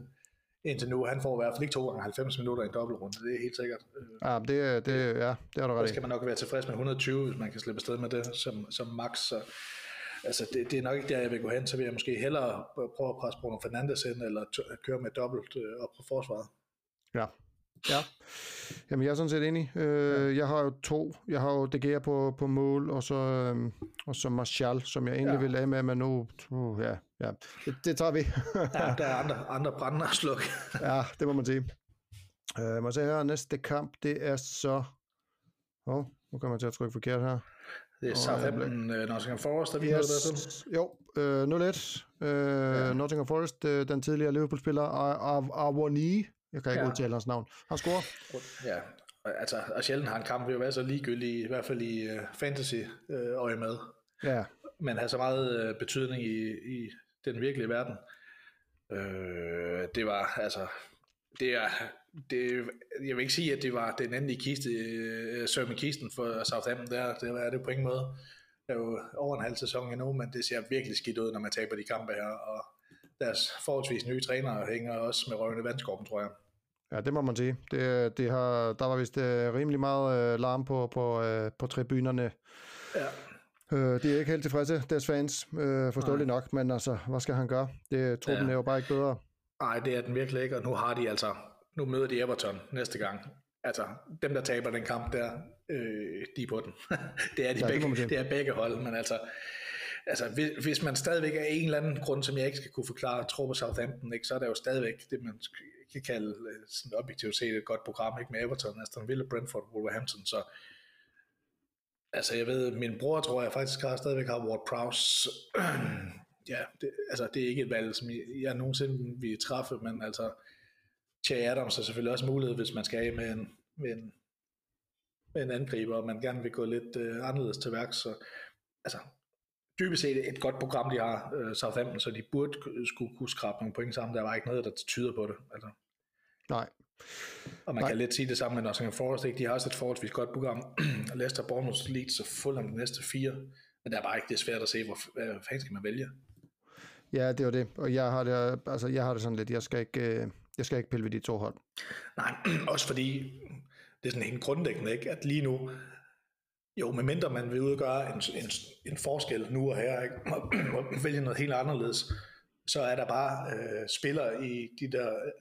indtil nu, han får i hvert fald ikke to gange 90 minutter i en dobbeltrunde, det er helt sikkert. Ja, det, det, ja, det er du ret Så skal man nok være tilfrieds med 120, hvis man kan slippe afsted med det som, som max. Så, altså, det, det, er nok ikke der, jeg vil gå hen, så vil jeg måske hellere prøve at presse Bruno Fernandes ind, eller køre med dobbelt øh, op på forsvaret. Ja, Ja, Jamen, jeg er sådan set enig. Øh, jeg har jo to. Jeg har jo De Gea på, på mål, og så, øh, og så Martial, som jeg egentlig ja. vil af med, men nu, uh, ja, ja. Det, det tager vi. ja, der er andre, andre brænder at slukke. ja, det må man sige. Øh, må se her, næste kamp, det er så... Åh, oh, nu kommer jeg til at trykke forkert her. Det er Southampton, uh, Nottingham Forest, der vi yes. der Jo, øh, 0-1. Øh, ja. Nottingham Forest, øh, den tidligere Liverpool-spiller, Awani, jeg kan ikke ja. udtale hans navn. Han scorer. Ja, altså, og sjældent har en kamp jo været så ligegyldig, i hvert fald i uh, fantasy-øje uh, med. Ja. Men har så meget uh, betydning i, i den virkelige verden. Uh, det var, altså, det er, det, jeg vil ikke sige, at det var den endelige kiste, uh, Sørme Kisten for Southampton der, det var det på ingen måde. er jo over en halv sæson endnu, men det ser virkelig skidt ud, når man taber de kampe her, og deres forholdsvis nye trænere hænger også med røvende vandskorpen, tror jeg. Ja, det må man sige. Det, det har, der var vist uh, rimelig meget uh, larm på, på, uh, på tribunerne. Ja. Uh, de er ikke helt tilfredse, deres fans, uh, forståeligt Nej. nok, men altså, hvad skal han gøre? Det, truppen ja. er jo bare ikke bedre. Nej, det er den virkelig ikke, og nu har de altså, nu møder de Everton næste gang. Altså, dem der taber den kamp der, øh, de er på den. det er de ja, begge, det, det er begge hold, men altså, altså hvis, hvis man stadigvæk er en eller anden grund, som jeg ikke skal kunne forklare, tror på Southampton, ikke, så er der jo stadigvæk det, man kan kalde øh, sådan objektivt set et godt program, ikke? Med Everton, Aston Villa, Brentford, Wolverhampton, så altså jeg ved, min bror tror jeg faktisk har stadigvæk har Ward Prowse, ja, det, altså det er ikke et valg, som jeg, jeg nogensinde vil træffe, men altså Che Adams er selvfølgelig også mulighed, hvis man skal af med en, med en, med en angriber, og man gerne vil gå lidt øh, anderledes til værk, så altså dybest set et godt program, de har, øh, Southampton, så de burde skulle kunne skrabe nogle point sammen. Der var ikke noget, der tyder på det. Altså. Nej. Og man Nej. kan lidt sige det samme med Nottingham Forest. Ikke? De har også et forholdsvis godt program. Leicester, Bournemouth, Leeds og Fulham de næste fire. Men det er bare ikke det svært at se, hvor hvad fanden skal man vælge. Ja, det var det. Og jeg har det, altså, jeg har det sådan lidt, jeg skal ikke, øh, jeg skal ikke pille ved de to hold. Nej, også fordi det er sådan helt grundlæggende, ikke? at lige nu, jo, medmindre man vil udgøre en, en, en forskel nu og her, ikke? og vælge noget helt anderledes, så er der bare øh, spillere i de der øh,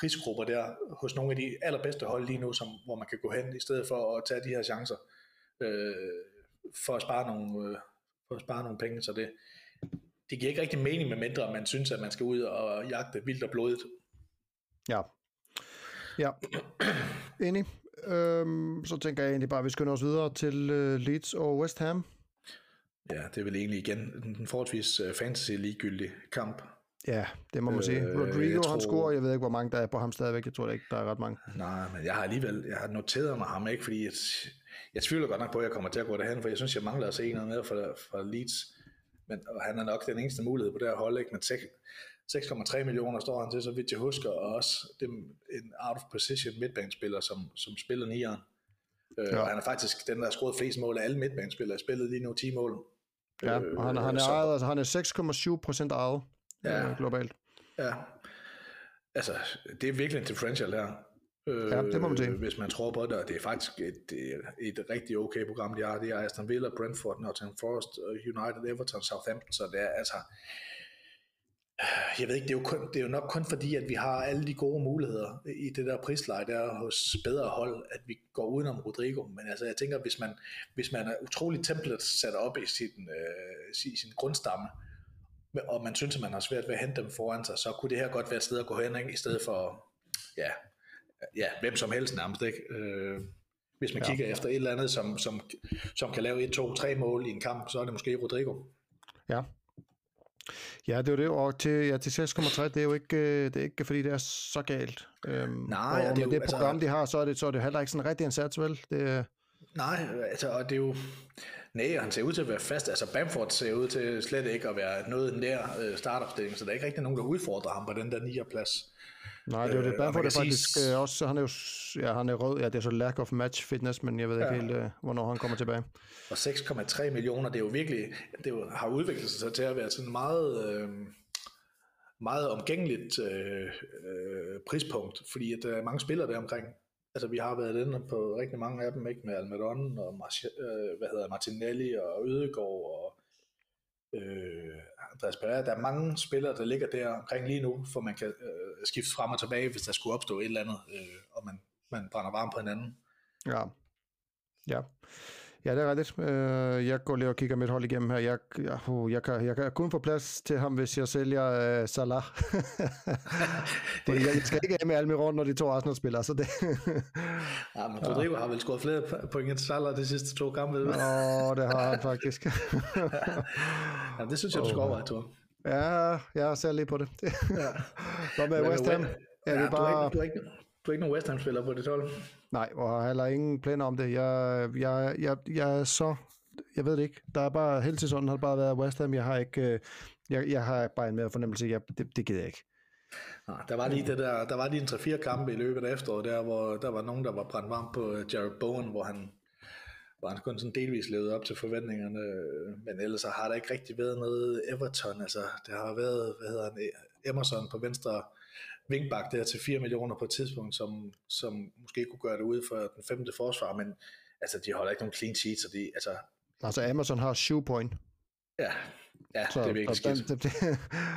prisgrupper der, hos nogle af de allerbedste hold lige nu, som, hvor man kan gå hen, i stedet for at tage de her chancer, øh, for, at spare nogle, øh, for at spare nogle penge. Så det, det giver ikke rigtig mening, medmindre man synes, at man skal ud og jagte vildt og blodigt. Ja. Ja. Enig. Øhm, så tænker jeg egentlig bare, at vi skynder os videre til uh, Leeds og West Ham. Ja, det er vel egentlig igen en forholdsvis uh, fantasy ligegyldig kamp. Ja, det må man øh, sige. Rodrigo, tror... han scorer, jeg ved ikke, hvor mange der er på ham stadigvæk. Jeg tror ikke, der er ret mange. Nej, men jeg har alligevel jeg har noteret mig ham, ikke? fordi jeg, jeg tvivler godt nok på, at jeg kommer til at gå derhen, for jeg synes, jeg mangler at se noget mere fra, fra Leeds. Men, og han er nok den eneste mulighed på det her hold, ikke? men 6,3 millioner står han til, så vidt jeg husker, og også dem, en out of position midtbanespiller, som, som spiller nieren. Øh, ja. Og han er faktisk den, der har scoret flest mål af alle midtbanespillere, spillet lige nu 10 mål. Ja, og han, han er, så, ejet, altså, han er 6,7 procent ejet ja, øh, globalt. Ja, altså det er virkelig en differential her. Øh, ja, det må man sige. Hvis man tror på det, og det er faktisk et, et, et rigtig okay program, de har. Det er Aston Villa, Brentford, Nottingham Forest, United, Everton, Southampton, så det er altså jeg ved ikke, det er, jo kun, det er jo nok kun fordi, at vi har alle de gode muligheder i det der prisleje der hos bedre hold, at vi går udenom Rodrigo. Men altså, jeg tænker, hvis man, hvis man er utrolig template sat op i sin, øh, i sin grundstamme, og man synes, at man har svært ved at hente dem foran sig, så kunne det her godt være et sted at gå hen, ikke? i stedet for, ja, ja, hvem som helst nærmest, ikke? Øh, hvis man ja. kigger efter et eller andet, som, som, som kan lave et, to, tre mål i en kamp, så er det måske Rodrigo. Ja, Ja, det er jo det, og til, ja, til 6,3, det er jo ikke, øh, det er ikke fordi, det er så galt. Øhm, Nej, og det, er jo, det altså- program, altså, de har, så er det, så er det heller ikke sådan rigtig en sats, vel? Det, Nej, altså, og det er jo... Nej, han ser ud til at være fast. Altså, Bamford ser ud til slet ikke at være noget nær øh, startopstilling, så der er ikke rigtig nogen, der udfordrer ham på den der 9. plads. Nej, det er jo det. Øh, Bamford er faktisk sige... Øh, også, han er jo ja, han er rød, ja, det er så lack of match fitness, men jeg ved ikke ja. helt, uh, hvornår han kommer tilbage. Og 6,3 millioner, det er jo virkelig, det jo, har udviklet sig til at være sådan meget, øh, meget omgængeligt øh, øh, prispunkt, fordi at der er mange spillere der omkring. Altså vi har været inde på rigtig mange af dem, ikke med Almiron og Mar- øh, hvad hedder Martinelli og Ødegaard og øh, Andreas Pereira. Der er mange spillere, der ligger der omkring lige nu, for man kan øh, skifte frem og tilbage, hvis der skulle opstå et eller andet, øh, og man, man brænder varme på hinanden. Ja, ja. Ja, det er rigtigt. Øh, jeg går lige og kigger mit hold igennem her. Jeg, jeg, uh, jeg, kan, jeg kan kun få plads til ham, hvis jeg sælger uh, Salah. Fordi jeg skal ikke af med Almiron, når de to Arsenal-spillere, så det... ja, men Rodrigo ja. har vel scoret flere point end Salah de sidste to kampe. Åh, oh, det har han faktisk. ja, det synes jeg, du skal overveje, Thor. Ja, jeg ser lige på det. ja. Hvad med West Ham? Ja, det bare... du, er ikke, du, er ikke, du er ikke nogen West Ham-spiller på det hold? Nej, og har heller ingen planer om det. Jeg, jeg, jeg, jeg er så... Jeg ved det ikke. Der er bare... Hele sæsonen har det bare været West Ham. Jeg har ikke... Øh, jeg, jeg har bare en mere fornemmelse. Jeg, det, det gider jeg ikke. Nej, der var lige det der, der var lige en 3-4 kampe i løbet af efteråret, der, hvor der var nogen, der var brændt varm på Jared Bowen, hvor han, hvor han kun sådan delvis levet op til forventningerne, men ellers har der ikke rigtig været noget Everton, altså det har været, hvad hedder han, Emerson på venstre vingbak der til 4 millioner på et tidspunkt, som, som måske kunne gøre det ud for den femte forsvar, men altså de holder ikke nogen clean sheets, så de, altså... Altså Amazon har 7 point. Ja, ja så, det er virkelig skidt. Det, det, det,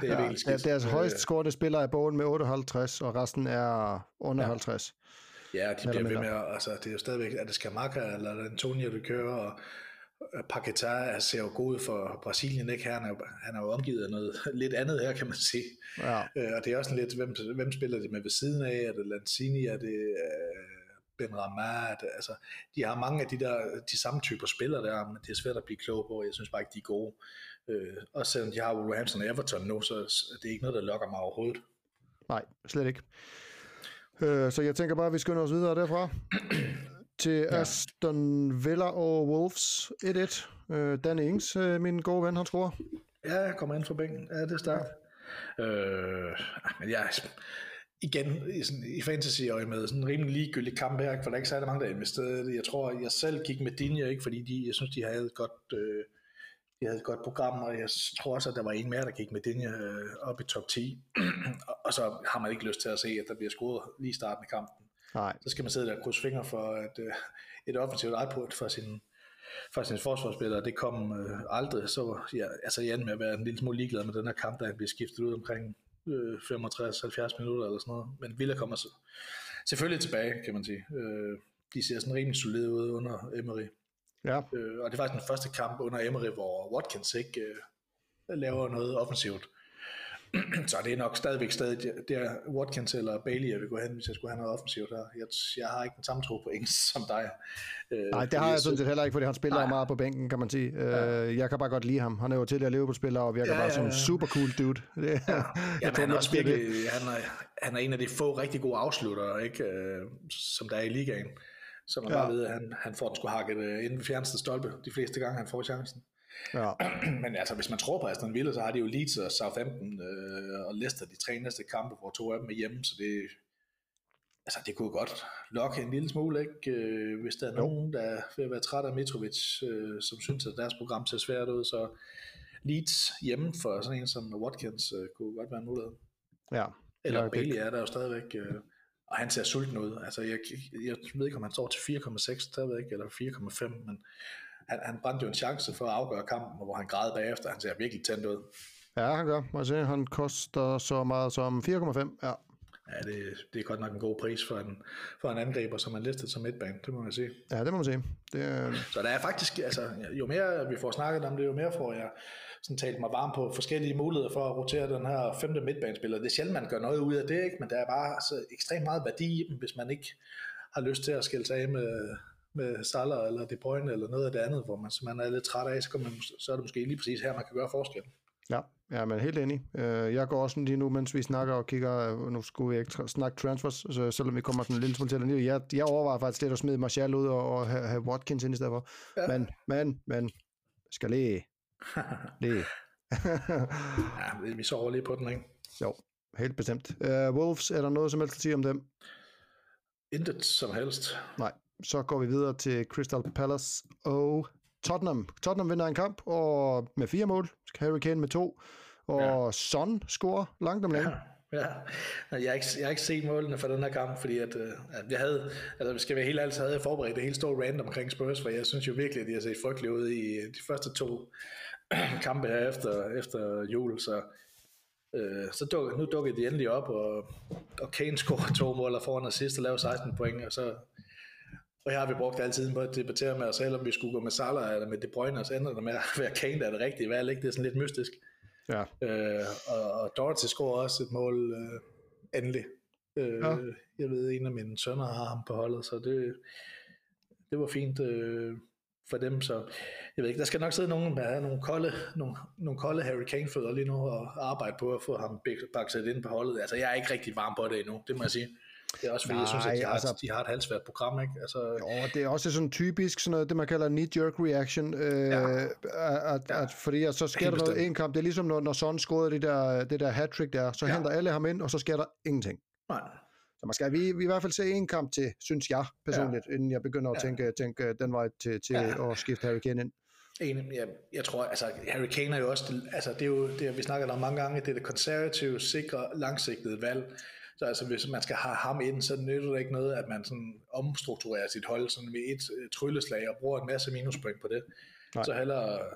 det er ja, virkelig skidt. Deres højst scorede spiller er bogen med 58, og resten er under ja. 50. Ja, de bliver ved med, altså det er jo stadigvæk, er det Skamaka eller er det Antonio, du kører, og Paquetá ser jo god for Brasilien, ikke? Han er, han er jo omgivet af noget lidt andet her, kan man sige. Ja. Øh, og det er også lidt, hvem, hvem spiller de med ved siden af? Er det Lanzini? Er det uh, Ben Rama? Det, altså, de har mange af de der, de samme typer spillere der, men det er svært at blive klog på. Jeg synes bare ikke, de er gode. Øh, også selvom de har Wolverhampton og Everton nu, så det er ikke noget, der lokker mig overhovedet. Nej, slet ikke. Øh, så jeg tænker bare, at vi skynder os videre derfra til ja. Aston Villa og Wolves 1-1. Øh, Dan Ings, øh, min gode ven, han scorer. Ja, jeg kommer ind for bænken. Ja, det er stærkt. Ja. Øh, men jeg igen i, sådan, i fantasy og med sådan en rimelig ligegyldig kamp her, for der er ikke særlig mange, der investeret Jeg tror, jeg selv gik med Dinja, ikke fordi de, jeg synes, de havde et godt, øh, de havde et godt program, og jeg tror også, at der var en mere, der gik med Dinja øh, op i top 10. og så har man ikke lyst til at se, at der bliver scoret lige i starten af kampen. Nej. Så skal man sidde der og krydse fingre for, at øh, et offensivt output for sin, for sin forsvarsspiller, det kom øh, aldrig. Så ja, altså Jan med at være en lille smule ligeglad med den her kamp, der han bliver skiftet ud omkring øh, 65-70 minutter eller sådan noget. Men Villa kommer så selvfølgelig tilbage, kan man sige. Øh, de ser sådan rimelig solide ud under Emery. Ja. Øh, og det er faktisk den første kamp under Emery, hvor Watkins ikke øh, laver noget offensivt. så det er nok stadigvæk stadig der Watkins eller Bailey, jeg vil gå hen, hvis jeg skulle have noget offensivt her. Jeg, jeg har ikke den samme tro på Ings som dig. Øh, Nej, det har jeg sådan set heller ikke, fordi han spiller Nej. meget på bænken, kan man sige. Ja. Øh, jeg kan bare godt lide ham. Han er jo tidligere Liverpool-spiller, og virker ja, bare som en super cool dude. Det, ja. ja han er også virkelig, han er, han er en af de få rigtig gode afsluttere, ikke? Øh, som der er i ligaen. Så man ja. bare ved, at han, han får den sgu hakket inden ved fjerneste stolpe, de fleste gange han får chancen. Ja. Men altså, hvis man tror på Aston Villa, så har de jo Leeds og Southampton øh, og Leicester de tre næste kampe, hvor to af dem er hjemme, så det, altså, det kunne godt lokke en lille smule, ikke? Øh, hvis der er jo. nogen, der vil være træt af Mitrovic, øh, som synes, at deres program ser svært ud, så Leeds hjemme for sådan en som Watkins øh, kunne godt være en mulighed. Ja. Eller ja, Bailey er der jo stadigvæk, øh, og han ser sulten ud. Altså, jeg, jeg ved ikke, om han står til 4,6 stadigvæk, eller 4,5, men han, han brændte jo en chance for at afgøre kampen, hvor han græd bagefter. Han ser virkelig tændt ud. Ja, han gør. Må se, han koster så meget som 4,5. Ja. Ja, det, det er godt nok en god pris for en, for en angriber, som er listet som midtbane, det må man sige. Ja, det må man sige. Det, er... Så der er faktisk, altså, jo mere vi får snakket om det, jo mere får jeg sådan talt mig varm på forskellige muligheder for at rotere den her femte midtbanespiller. Det er sjældent, man gør noget ud af det, ikke? men der er bare så ekstremt meget værdi i dem, hvis man ikke har lyst til at skille sig af med, med Salah eller De Bruyne eller noget af det andet, hvor man, man er lidt træt af, så, man, så er det måske lige præcis her, man kan gøre forskel. Ja, ja, men helt enig. Øh, jeg går også lige nu, mens vi snakker og kigger, nu skulle vi ikke snakke transfers, så selvom vi kommer sådan en lille smule til det. Jeg, jeg overvejer faktisk lidt at smide Martial ud og, og have, have Watkins ind i stedet for. Ja. Men, men, men, skal lige. lige. ja, vi sover lige på den, ikke? Jo, helt bestemt. Uh, Wolves, er der noget som helst at sige om dem? Intet som helst. Nej, så går vi videre til Crystal Palace og Tottenham. Tottenham vinder en kamp og med fire mål. Harry Kane med to. Og ja. Son scorer langt om længe. Ja. Ja, jeg har, ikke, jeg har ikke set målene for den her kamp, fordi at, øh, at jeg havde, altså skal være helt ærlig, så havde jeg forberedt det hele store random omkring Spurs, for jeg synes jo virkelig, at de har set frygteligt ud i de første to kampe her efter, efter jul, så øh, så duk, nu dukkede de endelig op, og, og Kane scorer to mål og får en assist og laver 16 point, og så og her har vi brugt altid på at debattere med os selv, om vi skulle gå med Salah eller med De Bruyne, og så ender det med at være Kane, der er det rigtige valg. Ikke? Det er sådan lidt mystisk. Ja. Øh, og, og Dorothy scorer også et mål øh, endelig. Øh, ja. Jeg ved, en af mine sønner har ham på holdet, så det, det var fint øh, for dem. Så jeg ved ikke, der skal nok sidde nogen med nogle kolde, nogle, nogle kolde Harry Kane-fødder lige nu og arbejde på at få ham bakset ind på holdet. Altså, jeg er ikke rigtig varm på det endnu, det må jeg sige. Det er også fordi, Nej, jeg synes, at de har, altså, de har et halvsvært program, ikke? Altså, jo, det er også sådan typisk sådan noget, det man kalder knee-jerk reaction, øh, ja. at, ja. at, fordi at så sker Helt der noget en kamp, det er ligesom når, når Son scorede det der, det der hat-trick der, så ja. henter alle ham ind, og så sker der ingenting. Nej. Så man skal vi, vi i hvert fald se en kamp til, synes jeg personligt, ja. inden jeg begynder at Ja. tænke, tænke den vej til, til Ja. at skifte Harry Kane ind. En, jeg, jeg tror, altså Harry Kane er jo også, altså det er jo, det, vi snakker om mange gange, det er det konservative, sikre, langsigtede valg. Så altså, hvis man skal have ham ind, så nytter det ikke noget, at man sådan omstrukturerer sit hold sådan med et øh, trylleslag og bruger en masse minuspoint på det. Nej. Så hellere øh,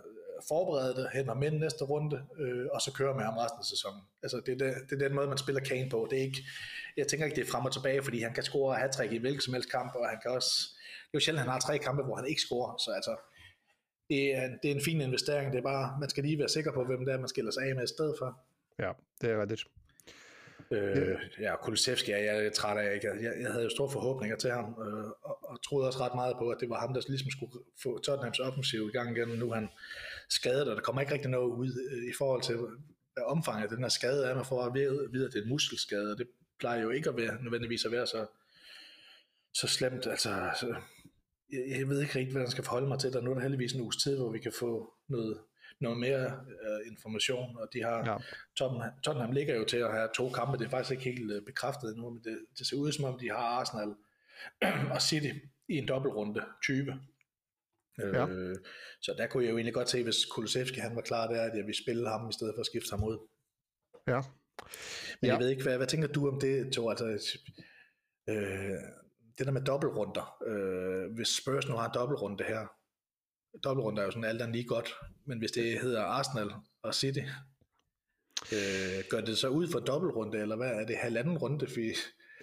forberede det, hente ham ind næste runde, øh, og så køre med ham resten af sæsonen. Altså, det, er det, det er den måde, man spiller Kane på. Det er ikke, jeg tænker ikke, det er frem og tilbage, fordi han kan score hat i hvilken som helst kamp, og han kan også, det er jo sjældent, han har tre kampe, hvor han ikke scorer, så altså, det er, det er en fin investering, det er bare, man skal lige være sikker på, hvem det er, man skiller sig af med i stedet for. Ja, det er rigtigt. Øh, ja, Kulusevski er jeg lidt træt af. Ikke? Jeg, jeg havde jo store forhåbninger til ham, øh, og, og troede også ret meget på, at det var ham, der ligesom skulle få Tottenhams offensiv i gang igen. Nu er han skadet, og der kommer ikke rigtig noget ud øh, i forhold til, hvad omfanget af den her skade er. Man får at vide, at det er en muskelskade, og det plejer jo ikke at være, nødvendigvis at være så, så slemt. Altså, så, jeg, jeg ved ikke rigtig, hvordan jeg skal forholde mig til det. Nu er der heldigvis en uges tid, hvor vi kan få noget, noget mere øh, information, og de har Ja. Tottenham, Tottenham ligger jo til at have to kampe, det er faktisk ikke helt øh, bekræftet endnu, men det, det ser ud som om, de har Arsenal og City i en dobbeltrunde 20. Ja. Øh, så der kunne jeg jo egentlig godt se, hvis Kulusevski han var klar der, at jeg ville spille ham i stedet for at skifte ham ud. Ja. Men Ja. jeg ved ikke, hvad, hvad tænker du om det, Thor? Altså, øh, det der med dobbeltrunder. Øh, hvis Spurs nu har en dobbeltrunde her, dobbeltrunde er jo sådan alt andet lige godt, men hvis det hedder Arsenal og City, øh, gør det så ud for dobbeltrunde, eller hvad? Er det, halvanden runde, vi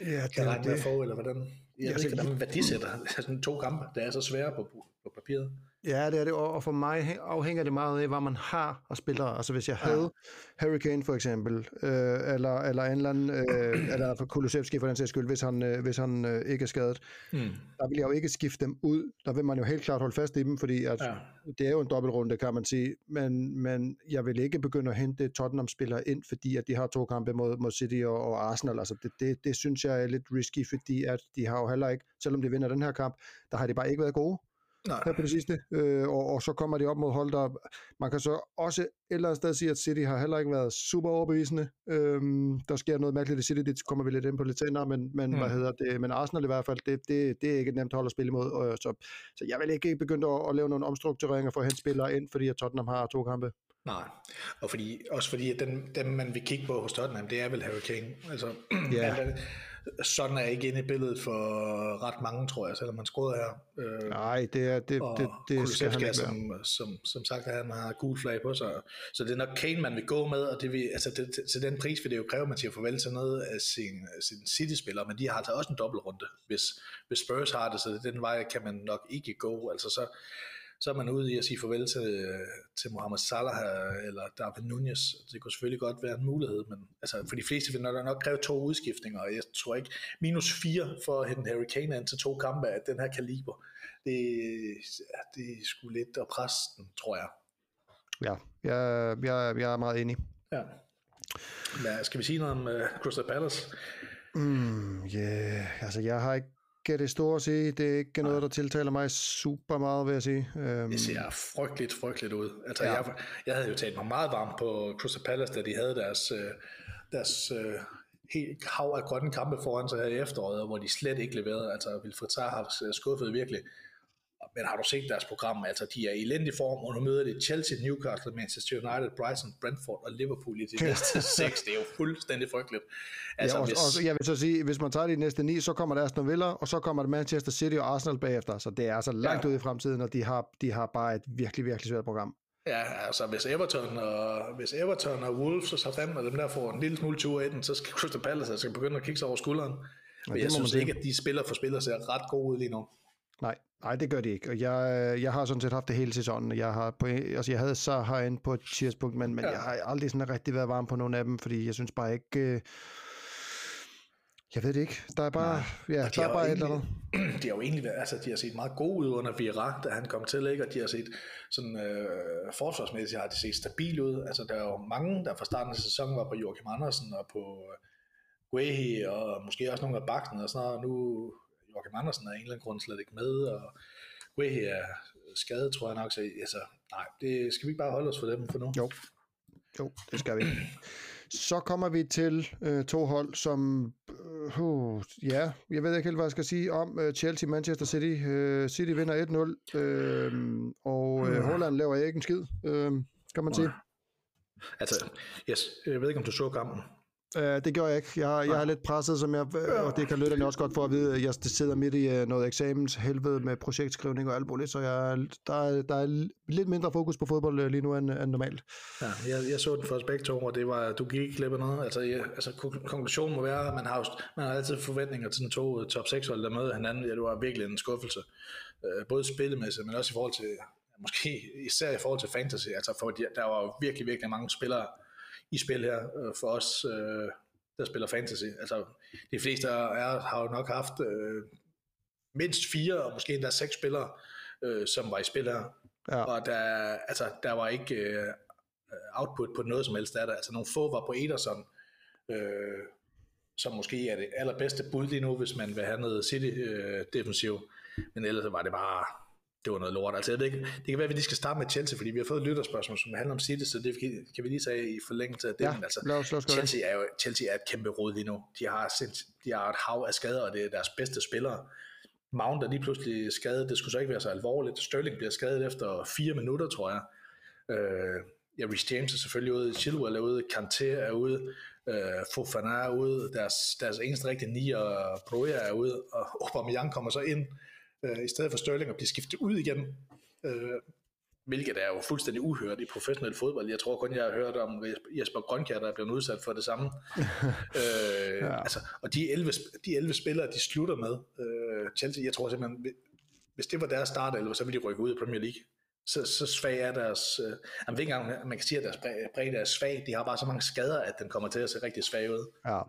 Ja, det kan regne med at få, eller hvordan? Jeg Altså, ved ikke, hvordan man værdisætter sådan to kampe, der er så svære på, på papiret. Ja, det er det, og for mig hæ- afhænger det meget af, hvad man har af spillere. Altså hvis jeg Ja. havde Harry Kane for eksempel, øh, eller, eller en eller anden, øh, eller for Kulusevski for den sags skyld, hvis han, øh, hvis han øh, ikke er skadet, Mm. der vil jeg jo ikke skifte dem ud. Der vil man jo helt klart holde fast i dem, fordi at Ja. det er jo en dobbeltrunde, kan man sige. Men, men jeg vil ikke begynde at hente Tottenham-spillere ind, fordi at de har to kampe mod, mod City og, og Arsenal. Altså det, det, det synes jeg er lidt risky, fordi at de har jo heller ikke, selvom de vinder den her kamp, der har de bare ikke været gode Nej. her på det sidste, øh, og, og så kommer de op mod hold, der man kan så også et eller andet sted sige, at City har heller ikke været super overbevisende. Øhm, der sker noget mærkeligt i City, det kommer vi lidt ind på lidt senere, men, men Mm. hvad hedder det, men Arsenal i hvert fald, det, det, det er ikke et nemt hold at spille imod, og, så, så jeg vil ikke begynde at, at lave nogle omstruktureringer for at hente spillere ind, fordi at Tottenham har to kampe. Nej, og fordi, også fordi, at dem, dem man vil kigge på hos Tottenham, det er vel Harry Kane. Altså, Ja. yeah. Sådan er ikke inde i billedet for ret mange, tror jeg, selvom man scorede her. Øh, Nej, det, er, det, og det, det skal han ikke være. som, som, som sagt, at han har gul flag på sig. Så det er nok Kane, man vil gå med, og det vil, altså det, til den pris vil det jo kræve, at man siger farvel til noget af sin, sin City-spillere, men de har altså også en dobbeltrunde. Hvis, hvis Spurs har det, så den vej kan man nok ikke gå. Altså så, så er man ude i at sige farvel til, til Mohamed Salah her, eller Darwin Nunez. Det kunne selvfølgelig godt være en mulighed, men altså, for de fleste vil nok, nok kræve to udskiftninger, og jeg tror ikke, minus fire for at hente Harry Kane ind til to kampe af den her kaliber, det, det er sgu lidt at presse den, tror jeg. Ja, jeg, jeg, jeg er meget enig. Ja. Hvad, skal vi sige noget om uh, Crystal Palace? Mm, yeah. altså jeg har ikke det store at sige. Det er ikke noget, der tiltaler mig super meget, vil jeg sige. Um, Det ser frygteligt, frygteligt ud. Altså, Ja. jeg, jeg havde jo talt mig meget varm på Crystal Palace, da de havde deres, øh, deres øh, helt hav af grønne kampe foran sig her i efteråret, hvor de slet ikke leverede. Altså, Wilfred Zaha har skuffet virkelig. Men har du set deres program? Altså, de er i elendig form, og nu møder de Chelsea, Newcastle, Manchester United, Brighton, Brentford og Liverpool i de næste seks. Det er jo fuldstændig frygteligt. Altså, ja, og, hvis, og, jeg vil så sige, hvis man tager de næste ni, så kommer der Aston Villa, og så kommer der Manchester City og Arsenal bagefter. Så det er altså langt Ja. ude i fremtiden, og de har, de har bare et virkelig, virkelig svært program. Ja, altså hvis Everton og, hvis Everton og Wolves og Southampton og dem der får en lille smule tur i den, så skal Crystal Palace altså begynde at kigge sig over skulderen. Men det jeg synes ikke, at de spiller for spiller ser ret gode ud lige nu. Nej, nej, det gør de ikke. Og jeg, jeg har sådan set haft det hele sæsonen. Jeg har på, altså jeg havde så herinde på et tidspunkt, men, men Ja. jeg har aldrig sådan rigtig været varm på nogle af dem, fordi jeg synes bare ikke... Øh, jeg ved det ikke. Der er bare, ja, Og de der er bare jo et eller egentlig- andet. De har jo egentlig været, altså de har set meget gode ud under Vieira, da han kom til, ikke? og de har set sådan øh, forsvarsmæssigt har de set stabil ud. Altså der er jo mange, der fra starten af sæsonen var på Joachim Andersen og på øh, Guehi og måske også nogle af bakken og sådan noget. Nu Joachim Andersen er af en eller anden grund slet ikke med, og Guehi er skadet, tror jeg nok. Så altså, nej, det skal vi ikke bare holde os for dem for nu. Jo. Jo, det skal vi. Så kommer vi til øh, to hold, som... Øh, uh, ja, jeg ved ikke helt, hvad jeg skal sige om øh, Chelsea-Manchester City. Øh, City vinder 1-0, øh, og øh, Holland laver ikke en skid, øh, kan man sige. Altså, yes, jeg ved ikke, om du så kampen. Uh, det gjorde jeg ikke. Jeg, jeg er lidt presset, som jeg, og det kan lytterne også godt få at vide. Jeg sidder midt i uh, noget eksamens helvede med projektskrivning og alt muligt, så jeg, der, er, der er lidt mindre fokus på fodbold uh, lige nu end, end normalt. Ja, jeg, jeg så den først begge to, og det var, du gik ikke glip af noget. Altså, jeg, altså konklusionen må være, at man har, man har altid forventninger til den to top 6 hold, der møder hinanden. Ja, det var virkelig en skuffelse. Både spillemæssigt, men også i forhold til, måske især i forhold til fantasy. Altså, for der var virkelig, virkelig mange spillere, i spil her øh, for os, øh, der spiller fantasy. Altså, de fleste af har jo nok haft øh, mindst fire, og måske endda seks spillere, øh, som var i spil her. Ja. Og der, altså, der var ikke øh, output på noget som helst af det. Altså, nogle få var på Ederson, øh, som måske er det allerbedste bud lige nu, hvis man vil have noget City-defensiv. Øh, Men ellers var det bare det var noget lort. Altså, jeg ved ikke, det kan være, at vi lige skal starte med Chelsea, fordi vi har fået et lytterspørgsmål, som handler om City, så det kan vi lige sige i forlængelse af det. Ja, Men altså, lad os, lad os Chelsea, er jo, Chelsea er et kæmpe råd lige nu. De har, de har et hav af skader, og det er deres bedste spillere. Mount er lige pludselig skadet, det skulle så ikke være så alvorligt. Sterling bliver skadet efter fire minutter, tror jeg. Øh, ja, Rhys James er selvfølgelig ude, Chilwell er ude, Kanté er ude, øh, Fofana er ude, deres, deres eneste rigtige nier, Broja er ude, og Aubameyang kommer så ind øh, i stedet for Sterling at blive skiftet ud igen. Øh, hvilket er jo fuldstændig uhørt i professionel fodbold. Jeg tror kun, jeg har hørt om Jesper Grønkjær, der er blevet udsat for det samme. øh, ja. altså, og de 11, de 11 spillere, de slutter med øh, Chelsea, jeg tror simpelthen, hvis det var deres start, eller så ville de rykke ud i Premier League. Så, så svag er deres, øh, jeg ved ikke engang, man kan sige, at deres bredde er svag, de har bare så mange skader, at den kommer til at se rigtig svag ud. Ja.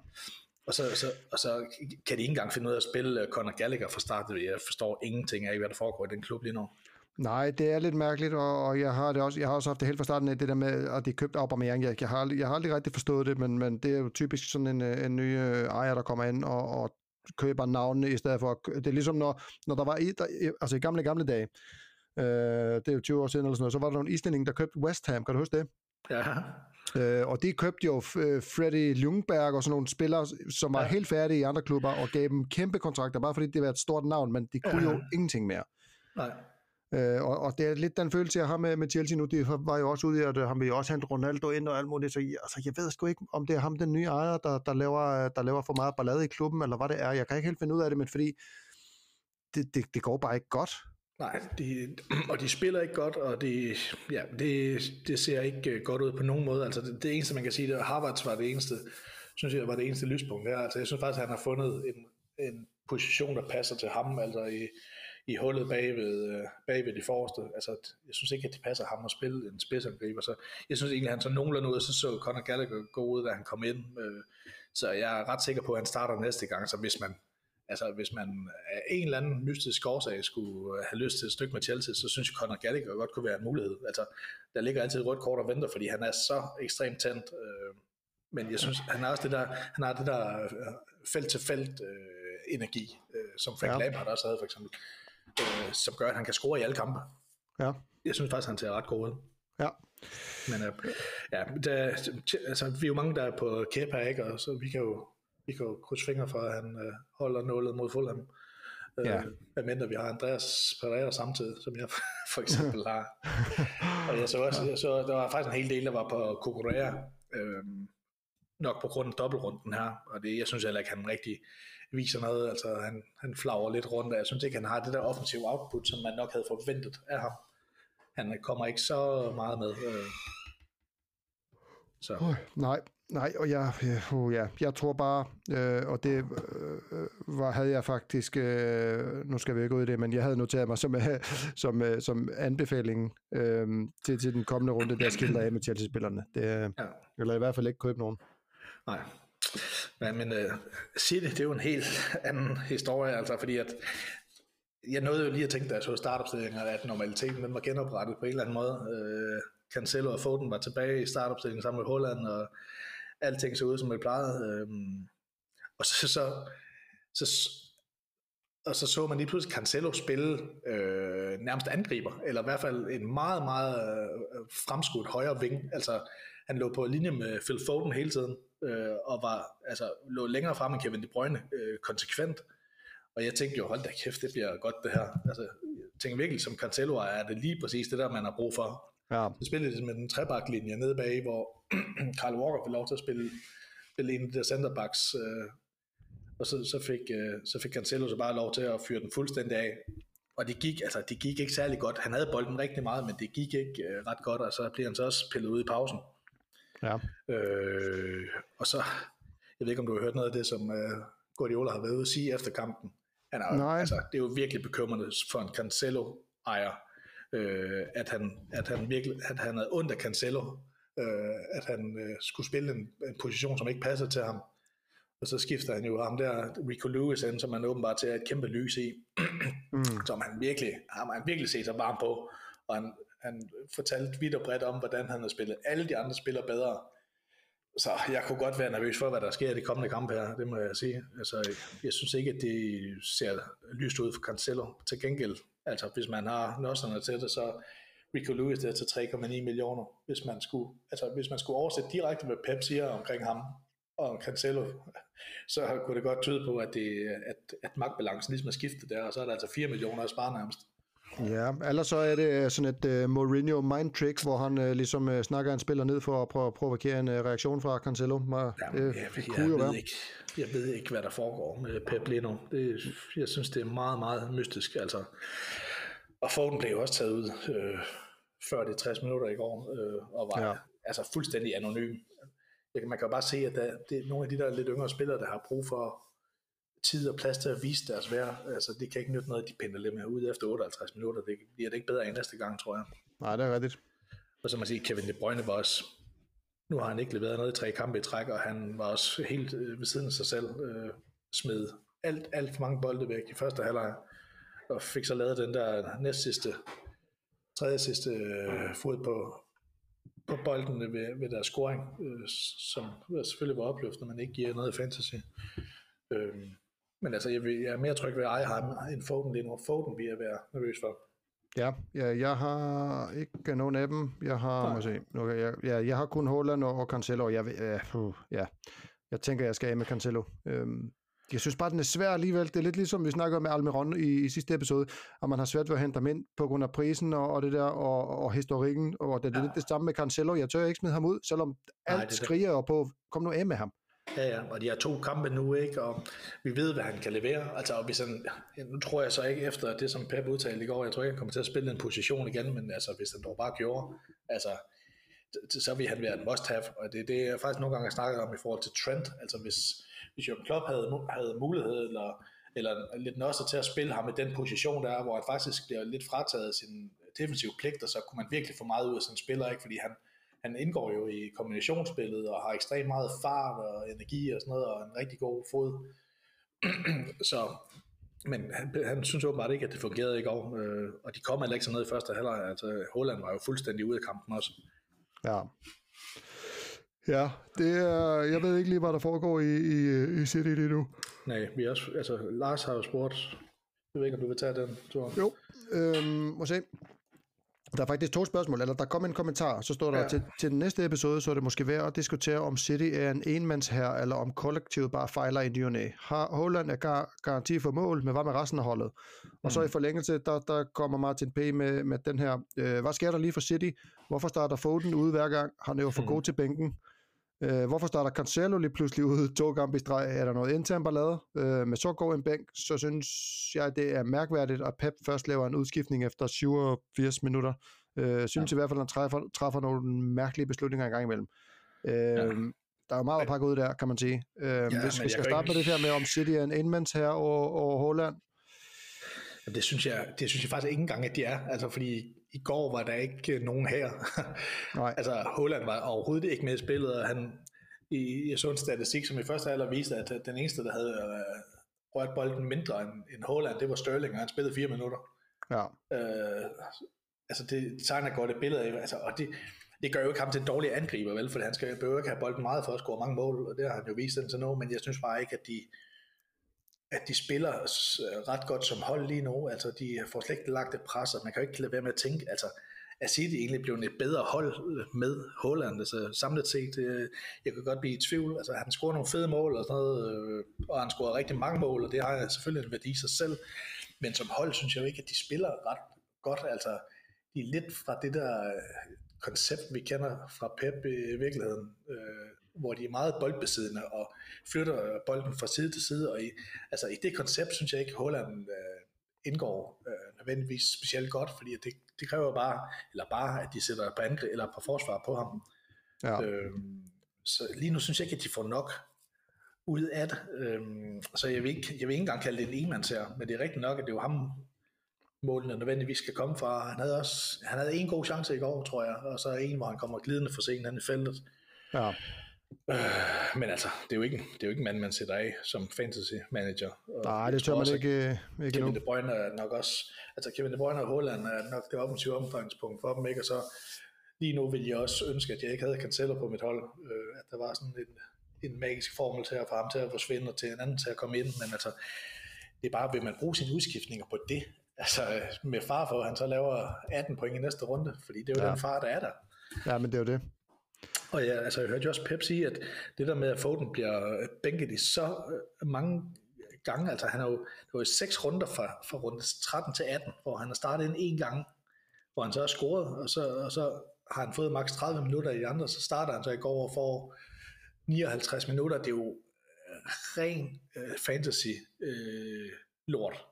Og så, så, og så kan de ikke engang finde ud af at spille øh, Conor Gallagher fra start. Jeg forstår ingenting af, hvad der foregår i den klub lige nu. Nej, det er lidt mærkeligt, og, og jeg har det også, jeg har også haft det helt fra starten af, det der med, at de købte Aubameyang. Jeg, jeg, har, jeg har aldrig rigtig forstået det, men, men det er jo typisk sådan en, øh, en ny øh, ejer, der kommer ind og, og køber navnene i stedet for, det er ligesom når, når der var i, der, altså i gamle, gamle dage, øh, det er jo 20 år siden eller sådan noget, så var der nogle islændinge, der købte West Ham, kan du huske det? Ja. Øh, og de købte jo øh, Freddy Ljungberg og sådan nogle spillere, som var ja. helt færdige i andre klubber, og gav dem kæmpe kontrakter, bare fordi det var et stort navn, men de kunne ja. jo ingenting mere. Nej. Øh, og, og det er lidt den følelse, jeg har med, med Chelsea nu. De var jo også ude i, at øh, han vil jo også hente Ronaldo ind og alt muligt. Så jeg, altså, jeg ved sgu ikke, om det er ham, den nye ejer, der, der, laver, der laver for meget ballade i klubben, eller hvad det er. Jeg kan ikke helt finde ud af det, men fordi det, det, det går bare ikke godt. Nej, de, og de spiller ikke godt, og de, ja, det, det ser ikke øh, godt ud på nogen måde. Altså det, det eneste, man kan sige, det Harvards var det eneste, synes jeg, var det eneste lyspunkt her. Altså jeg synes faktisk, at han har fundet en, en position, der passer til ham, altså i, i hullet bagved, øh, bagved de forreste. Altså, jeg synes ikke, at det passer ham at spille en spidsangriber. Så jeg synes egentlig, at han så nogenlunde ud, og så så Conor Gallagher gå ud, da han kom ind. Øh, så jeg er ret sikker på, at han starter næste gang, så hvis man, altså hvis man af en eller anden mystisk årsag skulle have lyst til et stykke med Chelsea, så synes jeg, Conor Gallagher godt kunne være en mulighed. Altså, der ligger altid et rødt kort og venter, fordi han er så ekstremt tændt. Øh, men jeg synes, han har også det der, han har det der øh, felt-til-felt øh, energi, øh, som Frank ja. Lampard også havde for eksempel, øh, som gør, at han kan score i alle kampe. Ja. Jeg synes faktisk, han ser ret god ud. Ja. Men øh, ja, der, altså, vi er jo mange, der er på Kepa, ikke? Og så vi kan jo vi kan jo krydse fingre for, at han øh, holder nålet mod Fulham. Øh, ja. Medmindre vi har Andreas Pereira samtidig, som jeg for eksempel har. og jeg så også, jeg så, der var faktisk en hel del, der var på Kukurea, øh, nok på grund af dobbeltrunden her, og det, jeg synes heller ikke, han rigtig viser noget, altså han, han flager lidt rundt, og jeg synes ikke, han har det der offensive output, som man nok havde forventet af ham. Han kommer ikke så meget med. Øh. Så. Oh, nej, Nej, og jeg, uh, ja, jeg tror bare, øh, og det øh, var, havde jeg faktisk, øh, nu skal vi ikke ud i det, men jeg havde noteret mig som, øh, som, øh, som anbefaling øh, til, til den kommende runde, der skiller af med Chelsea-spillerne. Det, ja. Eller i hvert fald ikke købe nogen. Nej, men, men uh, City, det er jo en helt anden historie, altså fordi at jeg nåede jo lige at tænke, da jeg så startopstillingen, at normaliteten den var genoprettet på en eller anden måde. Uh, Cancelo og Foden var tilbage i startopstillingen sammen med Holland, og alting så ud, som det plejede. Øhm, og så, så, så, og så så man lige pludselig Cancelo spille øh, nærmest angriber, eller i hvert fald en meget, meget øh, fremskudt højre ving. Altså, han lå på linje med Phil Foden hele tiden, øh, og var, altså, lå længere frem end Kevin De Bruyne, øh, konsekvent. Og jeg tænkte jo, hold da kæft, det bliver godt det her. Altså, jeg tænkte virkelig, som Cancelo er det lige præcis det der, man har brug for. Ja. Så spillede det med den trebaklinje nede bag, hvor Carl Walker fik lov til at spille, spille en af de der centerbacks, øh, og så, så, fik, øh, så fik Cancelo så bare lov til at fyre den fuldstændig af. Og det gik, altså, det gik ikke særlig godt. Han havde bolden rigtig meget, men det gik ikke øh, ret godt, og så bliver han så også pillet ud i pausen. Ja. Øh, og så, jeg ved ikke, om du har hørt noget af det, som øh, Guardiola har været ude at sige efter kampen. Han er, Nej. Altså, det er jo virkelig bekymrende for en Cancelo-ejer, øh, at, han, at, han virkelig, at han havde ondt af Cancelo, øh, at han øh, skulle spille en, en position, som ikke passer til ham. Og så skifter han jo ham der, Rico Lewis ind, som man åbenbart til et kæmpe lys i, mm. som han virkelig, har man virkelig set sig varm på. Og han, han fortalte vidt og bredt om, hvordan han har spillet alle de andre spillere bedre. Så jeg kunne godt være nervøs for, hvad der sker i de kommende kampe her, det må jeg sige. Altså, jeg synes ikke, at det ser lyst ud for Cancelo. Til gengæld, altså hvis man har nosserne til det, så Rico Lewis der til 3,9 millioner, hvis man skulle, altså hvis man skulle oversætte direkte, hvad Pep siger omkring ham og Cancelo, så kunne det godt tyde på, at, det, at, at magtbalancen ligesom er skiftet der, og så er der altså 4 millioner at spare nærmest. Ja, ellers så er det øh, sådan et uh, Mourinho mind trick, hvor han uh, ligesom uh, snakker en spiller ned for at prøve at provokere en uh, reaktion fra Cancelo. Men, Jamen, jeg, jeg, jeg, ved være. ikke, jeg ved ikke, hvad der foregår med Pep lige nu. Det, jeg synes, det er meget, meget mystisk. Altså. Og Foden blev jo også taget ud øh, før det 60 minutter i går, øh, og var ja. altså fuldstændig anonym. Man kan jo bare se, at der, det er nogle af de der lidt yngre spillere, der har brug for tid og plads til at vise deres værd. Altså, det kan ikke nytte noget, at de pinder lidt mere ud efter 58 minutter. Det bliver det ikke bedre end næste gang, tror jeg. Nej, det er rigtigt. Og så man sige, Kevin De Bruyne var også, nu har han ikke leveret noget i tre kampe i træk, og han var også helt øh, ved siden af sig selv, øh, smed alt, alt for mange bolde væk i første halvleg, og fik så lavet den der næst sidste, tredje sidste øh, fod på, på bolden ved, ved deres scoring, øh, som selvfølgelig var opløftende, men ikke giver noget fantasy. Øh, men altså, jeg, vil, jeg er mere tryg ved at eje ham end Foden lige nu. Foden vil jeg være nervøs for. Ja, ja, jeg har ikke nogen af dem. Jeg har, må se, nu, jeg, ja, jeg har kun Holland og, og Cancelo. Jeg, ja, uh, ja, jeg tænker, jeg skal af med Cancelo. Øhm, jeg synes bare, den er svær alligevel. Det er lidt ligesom, vi snakkede med Almiron i, i sidste episode, at man har svært ved at hente ham ind på grund af prisen og, og det der, og, og historikken, og det er ja. lidt det samme med Cancelo. Jeg tør ikke smide ham ud, selvom alt Nej, skriger på, kom nu af med ham. Ja, ja, og de har to kampe nu, ikke? og vi ved, hvad han kan levere. Altså, hvis han, nu tror jeg så ikke efter det, som Pep udtalte i går, jeg tror ikke, han kommer til at spille en position igen, men altså, hvis han dog bare gjorde, altså, så vil han være en must-have, og det, det er faktisk nogle gange snakket om i forhold til Trent, altså hvis, hvis Jørgen Klopp havde, havde mulighed, eller, eller lidt også til at spille ham i den position der, hvor han faktisk bliver lidt frataget sin defensive pligter, så kunne man virkelig få meget ud af sådan en spiller, ikke? fordi han, han indgår jo i kombinationsspillet og har ekstremt meget fart og energi og sådan noget, og en rigtig god fod. så, men han, han synes åbenbart ikke, at det fungerede i går, øh, og de kom heller ikke så ned i første halvleg. Altså, Holland var jo fuldstændig ude af kampen også. Ja. Ja, det er, jeg ved ikke lige, hvad der foregår i, i, i City lige nu. Nej, vi også, altså, Lars har jo spurgt, jeg ved ikke, om du vil tage den, Thor. Jo, øhm, må se. Der er faktisk to spørgsmål, eller der kom en kommentar, så står der ja. til, til den næste episode, så er det måske værd at diskutere, om City er en enmandsherre, eller om kollektivet bare fejler i ny Har Holland er gar, garanti for mål, men hvad med resten af holdet? Og mm. så i forlængelse, der, der kommer Martin P. med, med den her, øh, hvad sker der lige for City? Hvorfor starter Foden ude hver gang? Han er jo for mm. god til bænken. Øh, hvorfor starter Cancelo lige pludselig ud to kampe i streg? Er der noget intern ballade? Øh, med så går en bænk, så synes jeg, det er mærkværdigt, at Pep først laver en udskiftning efter 87 minutter. Øh, synes ja. i hvert fald, at han træffer, træffer nogle mærkelige beslutninger en gang imellem. Øh, ja. Der er jo meget at pakke ud der, kan man sige. Øh, ja, hvis vi skal starte ikke... med det her med, om City er en indmands her og, og Holland, det synes, jeg, det synes jeg faktisk ikke engang, at de er. Altså, fordi i går var der ikke nogen her. Nej. altså, Holland var overhovedet ikke med i spillet, og han, i, jeg så en statistik, som i første alder viste, at den eneste, der havde uh, rørt bolden mindre end, end Holland, det var Sterling, og han spillede fire minutter. Ja. Uh, altså, det tegner godt et billede af, altså, og det, det gør jo ikke ham til en dårlig angriber, vel, for han skal jo ikke have bolden meget for at score mange mål, og det har han jo vist indtil nu, men jeg synes bare ikke, at de, at de spiller øh, ret godt som hold lige nu. Altså, de får slet ikke lagt et pres, og man kan jo ikke lade være med at tænke, altså, er City egentlig blevet et bedre hold øh, med Holland, altså samlet set, øh, jeg kan godt blive i tvivl, altså han scorer nogle fede mål og sådan noget, øh, og han scorer rigtig mange mål, og det har selvfølgelig en værdi i sig selv, men som hold synes jeg jo ikke, at de spiller ret godt, altså de er lidt fra det der øh, koncept, vi kender fra Pep i virkeligheden, øh, hvor de er meget boldbesiddende og flytter bolden fra side til side, og i, altså i det koncept synes jeg ikke, Holland øh, indgår øh, nødvendigvis specielt godt, fordi det, det kræver bare, eller bare, at de sætter på angreb eller på forsvar på ham. Ja. Øh, så lige nu synes jeg ikke, at de får nok ud af det. Øh, så jeg vil, ikke, jeg vil ikke engang kalde det en enmands her, men det er rigtigt nok, at det er jo ham, målene nødvendigvis skal komme fra. Han havde også han havde en god chance i går, tror jeg, og så en, hvor han kommer glidende for sent hen i feltet. Ja. Øh, men altså, det er jo ikke, det er jo ikke en mand, man sætter af som fantasy manager. Og Nej, det tør man ikke, ikke Kevin nu. De Bruyne er nok også, altså Kevin De Bruyne og Holland er nok det offensive omfangspunkt for dem, ikke? Og så lige nu vil jeg også ønske, at jeg ikke havde Cancelo på mit hold, øh, at der var sådan en, en magisk formel til at få ham til at forsvinde, og til en anden til at komme ind, men altså, det er bare, vil man bruge sine udskiftninger på det? Altså, med far for, at han så laver 18 point i næste runde, fordi det er jo ja. den far, der er der. Ja, men det er jo det. Og ja, altså, jeg hørte jo også Pep sige, at det der med, at Foden bliver bænket i så øh, mange gange, altså han har jo, det var jo seks runder fra, fra runde 13 til 18, hvor han har startet ind en gang, hvor han så har scoret, og så, og så har han fået maks 30 minutter i de andre, så starter han så i går og får 59 minutter. Det er jo øh, ren øh, fantasy øh, lort.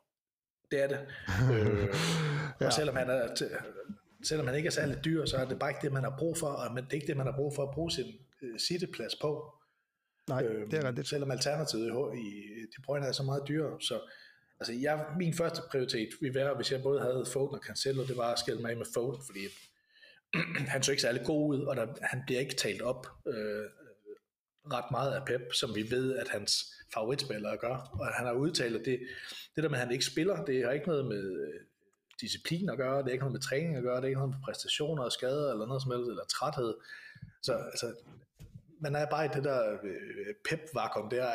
Det er det. øh, ja. Og selvom han er selvom man ikke er særlig dyr, så er det bare ikke det, man har brug for, og det er ikke det, man har brug for at bruge sin uh, sitteplads på. Nej, øhm, det er rigtigt. Selvom alternativet i, De Bruyne er så meget dyrere. Så altså, jeg, min første prioritet ville være, hvis jeg både havde Foden og Cancelo, det var at skille mig af med Foden, fordi han så ikke særlig god ud, og der, han bliver ikke talt op øh, ret meget af Pep, som vi ved, at hans favoritspillere gør. Og han har udtalt, at det, det der med, at han ikke spiller, det har ikke noget med øh, disciplin at gøre, det er ikke noget med træning at gøre, det er ikke noget med præstationer og skader eller noget som helst, eller træthed. Så altså, man er bare i det der øh, pep-vakuum der,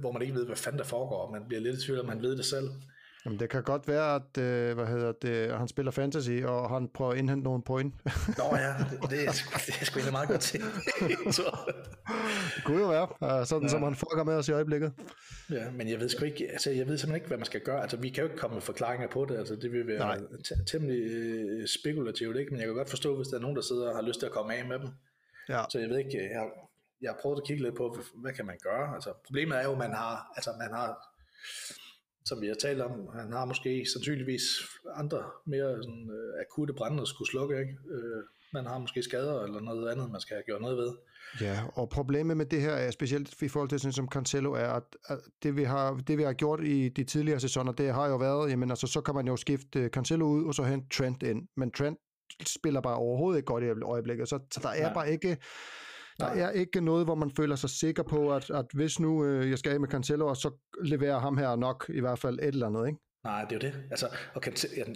hvor man ikke ved, hvad fanden der foregår. Man bliver lidt i tvivl, om man ved det selv. Jamen, det kan godt være, at øh, hvad hedder det, han spiller fantasy, og han prøver at indhente nogle point. Nå ja, det, det, er, det er sgu egentlig meget godt til. det kunne jo være, sådan ja. som han fucker med os i øjeblikket. Ja, men jeg ved sgu ikke, altså jeg ved simpelthen ikke, hvad man skal gøre. Altså vi kan jo ikke komme med forklaringer på det, altså det vil være temmelig øh, spekulativt, ikke? men jeg kan godt forstå, hvis der er nogen, der sidder og har lyst til at komme af med dem. Ja. Så jeg ved ikke, jeg, jeg har prøvet at kigge lidt på, hvad kan man gøre? Altså problemet er jo, at man har, altså man har som vi har talt om, han har måske sandsynligvis andre mere sådan, øh, akutte brænde, der skulle slukke. Ikke? Øh, man har måske skader eller noget andet, man skal have gjort noget ved. Ja, og problemet med det her er specielt i forhold til sådan som Cancelo er, at, at det, vi har, det vi har gjort i de tidligere sæsoner, det har jo været, jamen altså, så kan man jo skifte Cancelo ud, og så hente Trent ind. Men Trent spiller bare overhovedet ikke godt i øjeblikket, så, så der er ja. bare ikke der er ikke noget, hvor man føler sig sikker på, at, at hvis nu øh, jeg skal af med Cancelo, så leverer ham her nok i hvert fald et eller andet, ikke? Nej, det er jo det. Altså, og,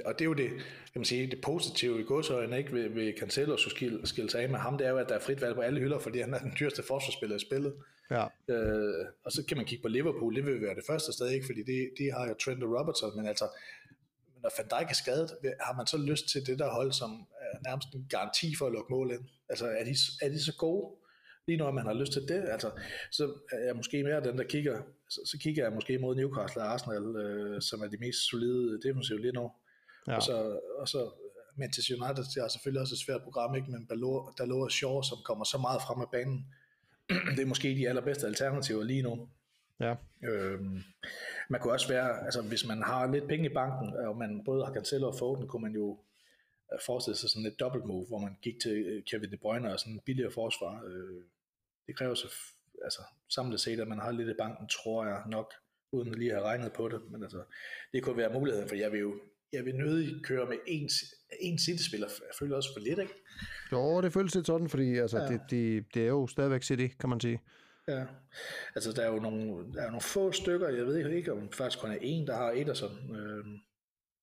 og det er jo det, kan man sige, det positive i godsøjne ikke ved, ved Cancelo skulle skille, skille sig af med ham, det er jo, at der er frit valg på alle hylder, fordi han er den dyreste forsvarsspiller i spillet. Ja. Øh, og så kan man kigge på Liverpool, det vil være det første sted, ikke? fordi de, de har jo Trent og Robertson, men altså, når Van Dijk er skadet, har man så lyst til det der hold, som er nærmest en garanti for at lukke mål ind? Altså, er de, er de så gode? Lige når man har lyst til det, altså, så er jeg måske mere den, der kigger, så, så kigger jeg måske mod Newcastle og Arsenal, øh, som er de mest solide defensive lige nu. Ja. Og, så, og så Manchester United, det er selvfølgelig også et svært program, ikke? men lå og Shaw, som kommer så meget frem af banen, det er måske de allerbedste alternativer lige nu. Ja. Øhm, man kunne også være, altså hvis man har lidt penge i banken, og man både har Cancelo og Foden, kunne man jo forestille sig sådan et dobbelt move, hvor man gik til øh, Kevin De Bruyne og sådan en billigere forsvar. Øh, det kræver så altså, samlet set, at man har lidt i banken, tror jeg nok, uden at lige have regnet på det. Men altså, det kunne være muligheden, for jeg vil jo jeg vil nødig køre med en, en City-spiller. Jeg føler også for lidt, ikke? Jo, det føles lidt sådan, fordi altså, ja. det, det, det er jo stadigvæk City, kan man sige. Ja, altså der er jo nogle, der er nogle få stykker, jeg ved ikke om faktisk kun er en, der har et og sådan. Øh,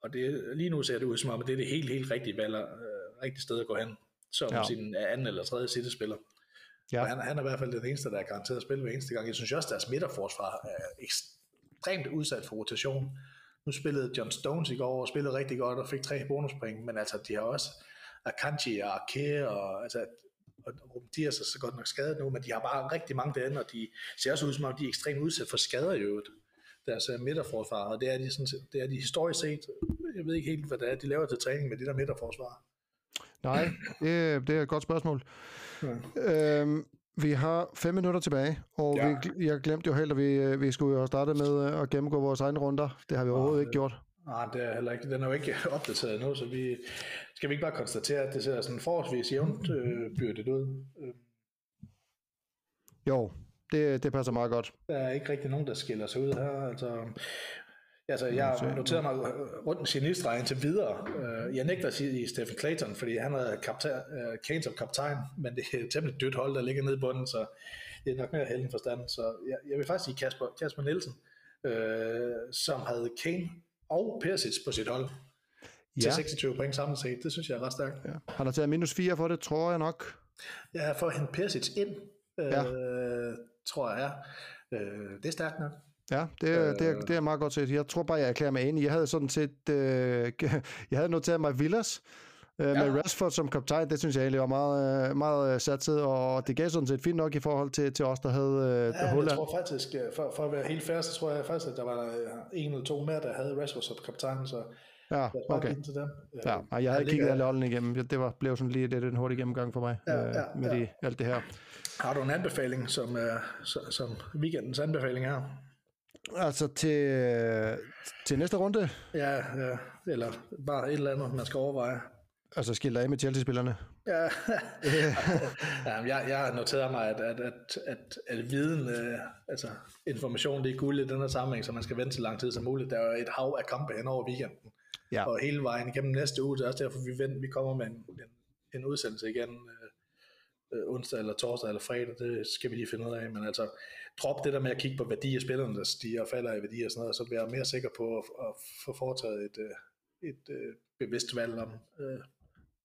og det, lige nu ser det ud som om, at det er det helt, helt rigtige valg, øh, rigtige sted at gå hen, som ja. sin anden eller tredje City-spiller. Ja. Og han, han er i hvert fald den eneste, der er garanteret at spille hver eneste gang. Jeg synes også, at deres midterforsvar er ekstremt udsat for rotation. nu spillede John Stones i går og spillede rigtig godt og fik tre bonuspoint, men altså de har også Akanji og Ake og altså og Dias er så godt nok skadet nu, men de har bare rigtig mange derinde, og de ser også ud som om, de er ekstremt udsat for skader i øvrigt, deres uh, midterforsvar, og det er, de sådan, det er de historisk set, jeg ved ikke helt, hvad det er, de laver til træning med det der midterforsvar. Nej, det, det er et godt spørgsmål. Ja. Øhm, vi har fem minutter tilbage, og ja. vi, jeg glemte jo helt, at vi, vi skulle jo starte med at gennemgå vores egne runder. Det har vi overhovedet ja, ikke gjort. Nej, det er heller ikke. Den er jo ikke opdateret nu, så vi skal vi ikke bare konstatere, at det ser sådan forholdsvis jævnt øh, byrdet ud. Øh. Jo, det, det passer meget godt. Der er ikke rigtig nogen, der skiller sig ud her. Altså, altså jeg noterer mig rundt med genistrejen til videre. Øh, jeg nægter at sige Stephen Clayton, fordi han er kaptajn, uh, Kane som kaptajn, men det er et temmelig dødt hold, der ligger nede i bunden, så det er nok mere heldig forstand. Så jeg, jeg vil faktisk sige Kasper, Kasper Nielsen, øh, som havde Kane og Persic på sit hold ja. til 26 point samlet set. Det synes jeg er ret stærkt. Ja. Han har taget minus 4 for det, tror jeg nok. Ja, for at hente Persic ind, øh, ja. Tror jeg er. Øh, det er stærkt nok. Ja, det, er, øh, det, er, det er meget godt set. Jeg tror bare, jeg erklærer mig enig. Jeg havde sådan set, øh, jeg havde noteret mig Villas, øh, ja. med Rashford som kaptajn, det synes jeg egentlig var meget, øh, meget øh, satset, og det gav sådan set fint nok i forhold til, til os, der havde ja, Holland. jeg tror faktisk, for, for at være helt fair, så tror jeg faktisk, at der var en eller to mere, der havde Rashford som kaptajn, så Ja, okay. Til dem. Ja, og jeg havde kigget alle holdene igennem. Det var, blev sådan lige lidt en hurtig gennemgang for mig ja, ja, med ja. De, alt det her. Har du en anbefaling, som, uh, som weekendens anbefaling her? Altså til, til næste runde? Ja, ja, eller bare et eller andet, man skal overveje. Altså skille af med Chelsea-spillerne? Ja, ja jeg, jeg har noteret mig, at, at, at, at, at viden, øh, altså information, det er guld i den her sammenhæng, så man skal vente så lang tid som muligt. Der er et hav af kampe hen over weekenden, ja. og hele vejen igennem næste uge, det er også derfor, vi, venter, vi kommer med en, en, en udsendelse igen øh, onsdag eller torsdag eller fredag, det skal vi lige finde ud af, men altså drop det der med at kigge på værdi af spillerne, der stiger og falder i værdi og sådan noget, så bliver jeg mere sikker på at, at få foretaget et, øh, et, et øh, bevidst valg om, øh,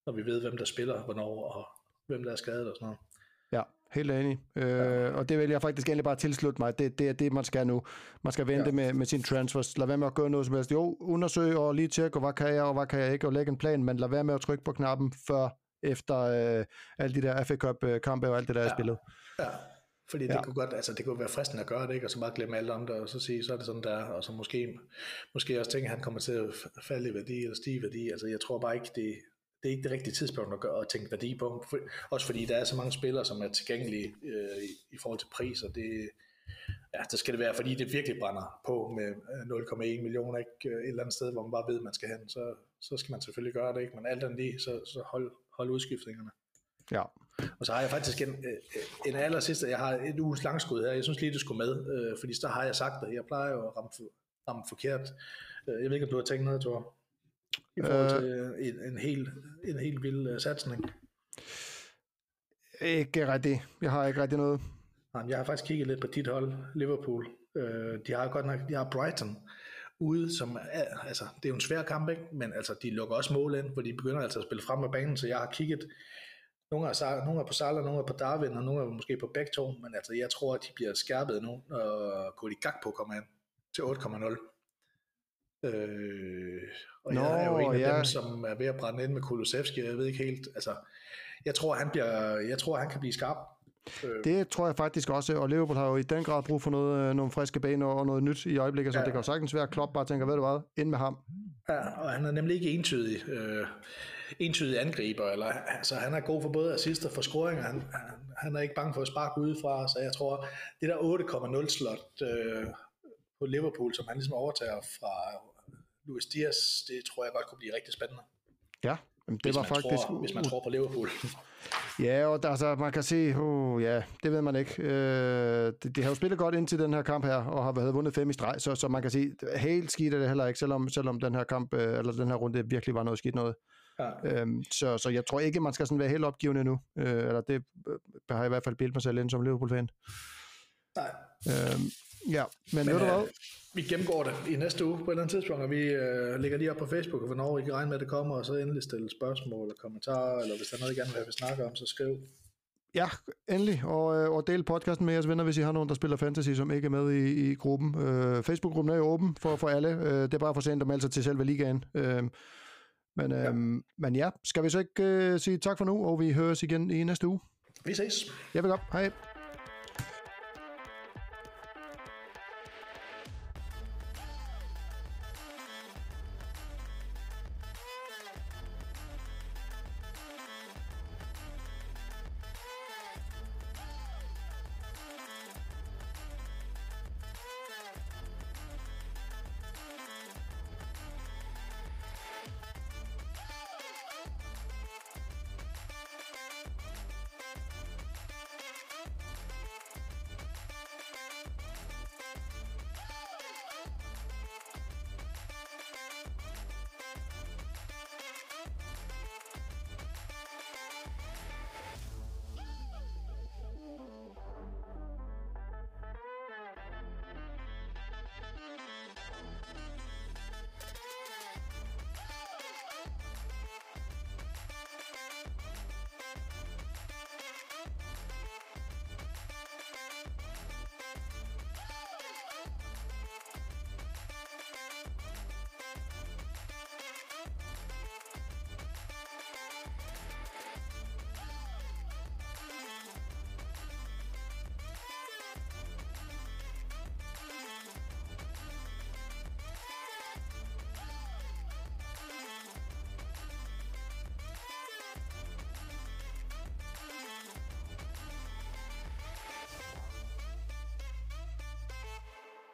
når vi ved, hvem der spiller, hvornår, og hvem der er skadet og sådan noget. Ja, helt enig. Øh, ja. Og det vil jeg faktisk egentlig bare tilslutte mig. Det, det er det, man skal nu. Man skal vente ja. med, med sin transfers. Lad være med at gøre noget som helst. Jo, undersøg og lige tjekke, hvad kan jeg, og hvad kan jeg ikke, og lægge en plan, men lad være med at trykke på knappen før efter øh, alle de der FA Cup øh, kampe og alt det der ja. er spillet. Ja, fordi det ja. kunne godt, altså det kunne være fristende at gøre det, ikke? og så bare glemme alt om det, og så sige, så er det sådan der, og så måske, måske også tænke, at han kommer til at falde i værdi, eller stige i værdi, altså jeg tror bare ikke, det, det er ikke det rigtige tidspunkt at, gøre, at tænke værdi på. For, også fordi der er så mange spillere, som er tilgængelige øh, i, i forhold til pris, og det, ja, det skal det være, fordi det virkelig brænder på med 0,1 øh, millioner, ikke? Øh, et eller andet sted, hvor man bare ved, at man skal hen, så, så skal man selvfølgelig gøre det, ikke? men alt andet lige, så, så hold, hold udskiftningerne. Ja. Og så har jeg faktisk en, øh, en aller sidste, jeg har et uges langskud her, jeg synes lige, det skulle med, øh, fordi så har jeg sagt det, jeg plejer jo at ramme, ramme forkert. Jeg ved ikke, om du har tænkt noget, Thor? i forhold til øh, en, en, helt, en helt vild satsning? Ikke rigtig. Jeg har ikke rigtig noget. Nej, jeg har faktisk kigget lidt på dit hold, Liverpool. Uh, de har godt nok, de har Brighton ude, som er, altså, det er jo en svær kamp, ikke? men altså, de lukker også mål ind, for de begynder altså at spille frem af banen, så jeg har kigget, nogle er, nogle er på Salah, nogle er på Darwin, og nogle er måske på begge to, men altså, jeg tror, at de bliver skærpet nu, når Cody Gakpo kommer ind til 8,0. Øh, og Nå, jeg er jo en af ja. dem, som er ved at brænde ind med Kulusevski, jeg ved ikke helt, altså, jeg tror, han bliver, jeg tror, han kan blive skarp. Øh. Det tror jeg faktisk også, og Liverpool har jo i den grad brug for noget, øh, nogle friske ben og noget nyt i øjeblikket, så ja. det kan jo sagtens være, at Klopp bare tænker, ved du hvad, ind med ham. Ja, og han er nemlig ikke entydig, øh, entydig angriber, eller, altså han er god for både assist og for scoringer, han, han, han er ikke bange for at sparke udefra, så jeg tror, det der 8,0 slot øh, på Liverpool, som han ligesom overtager fra Luis Diaz, det tror jeg godt kunne blive rigtig spændende. Ja, det hvis var faktisk... Tror, hvis man tror på Liverpool. Ja, og der, altså, man kan se, uh, ja, det ved man ikke. Øh, de, de har jo spillet godt ind til den her kamp her, og har været vundet fem i streg, så, så man kan sige, helt skidt er det heller ikke, selvom, selvom den her kamp, øh, eller den her runde virkelig var noget skidt noget. Ja. Øhm, så, så jeg tror ikke, man skal sådan være helt opgivende nu. Øh, eller det øh, har jeg i hvert fald bildt mig selv ind som Liverpool-fan. Nej. Øhm, ja, men, men ved du hvad? vi gennemgår det i næste uge på et eller andet tidspunkt, og vi øh, lægger lige op på Facebook, og hvornår I kan regne med, at det kommer, og så endelig stille spørgsmål eller kommentarer, eller hvis der er noget, I gerne vil have, vi snakker om, så skriv. Ja, endelig. Og, øh, og del podcasten med jeres venner, hvis I har nogen, der spiller fantasy, som ikke er med i, i gruppen. Øh, Facebook-gruppen er jo åben for, for alle. Øh, det er bare for sent at melde sig til selve ligaen. Øh, men, øh, ja. men ja, skal vi så ikke øh, sige tak for nu, og vi høres igen i næste uge? Vi ses. Jeg vil godt. Hej.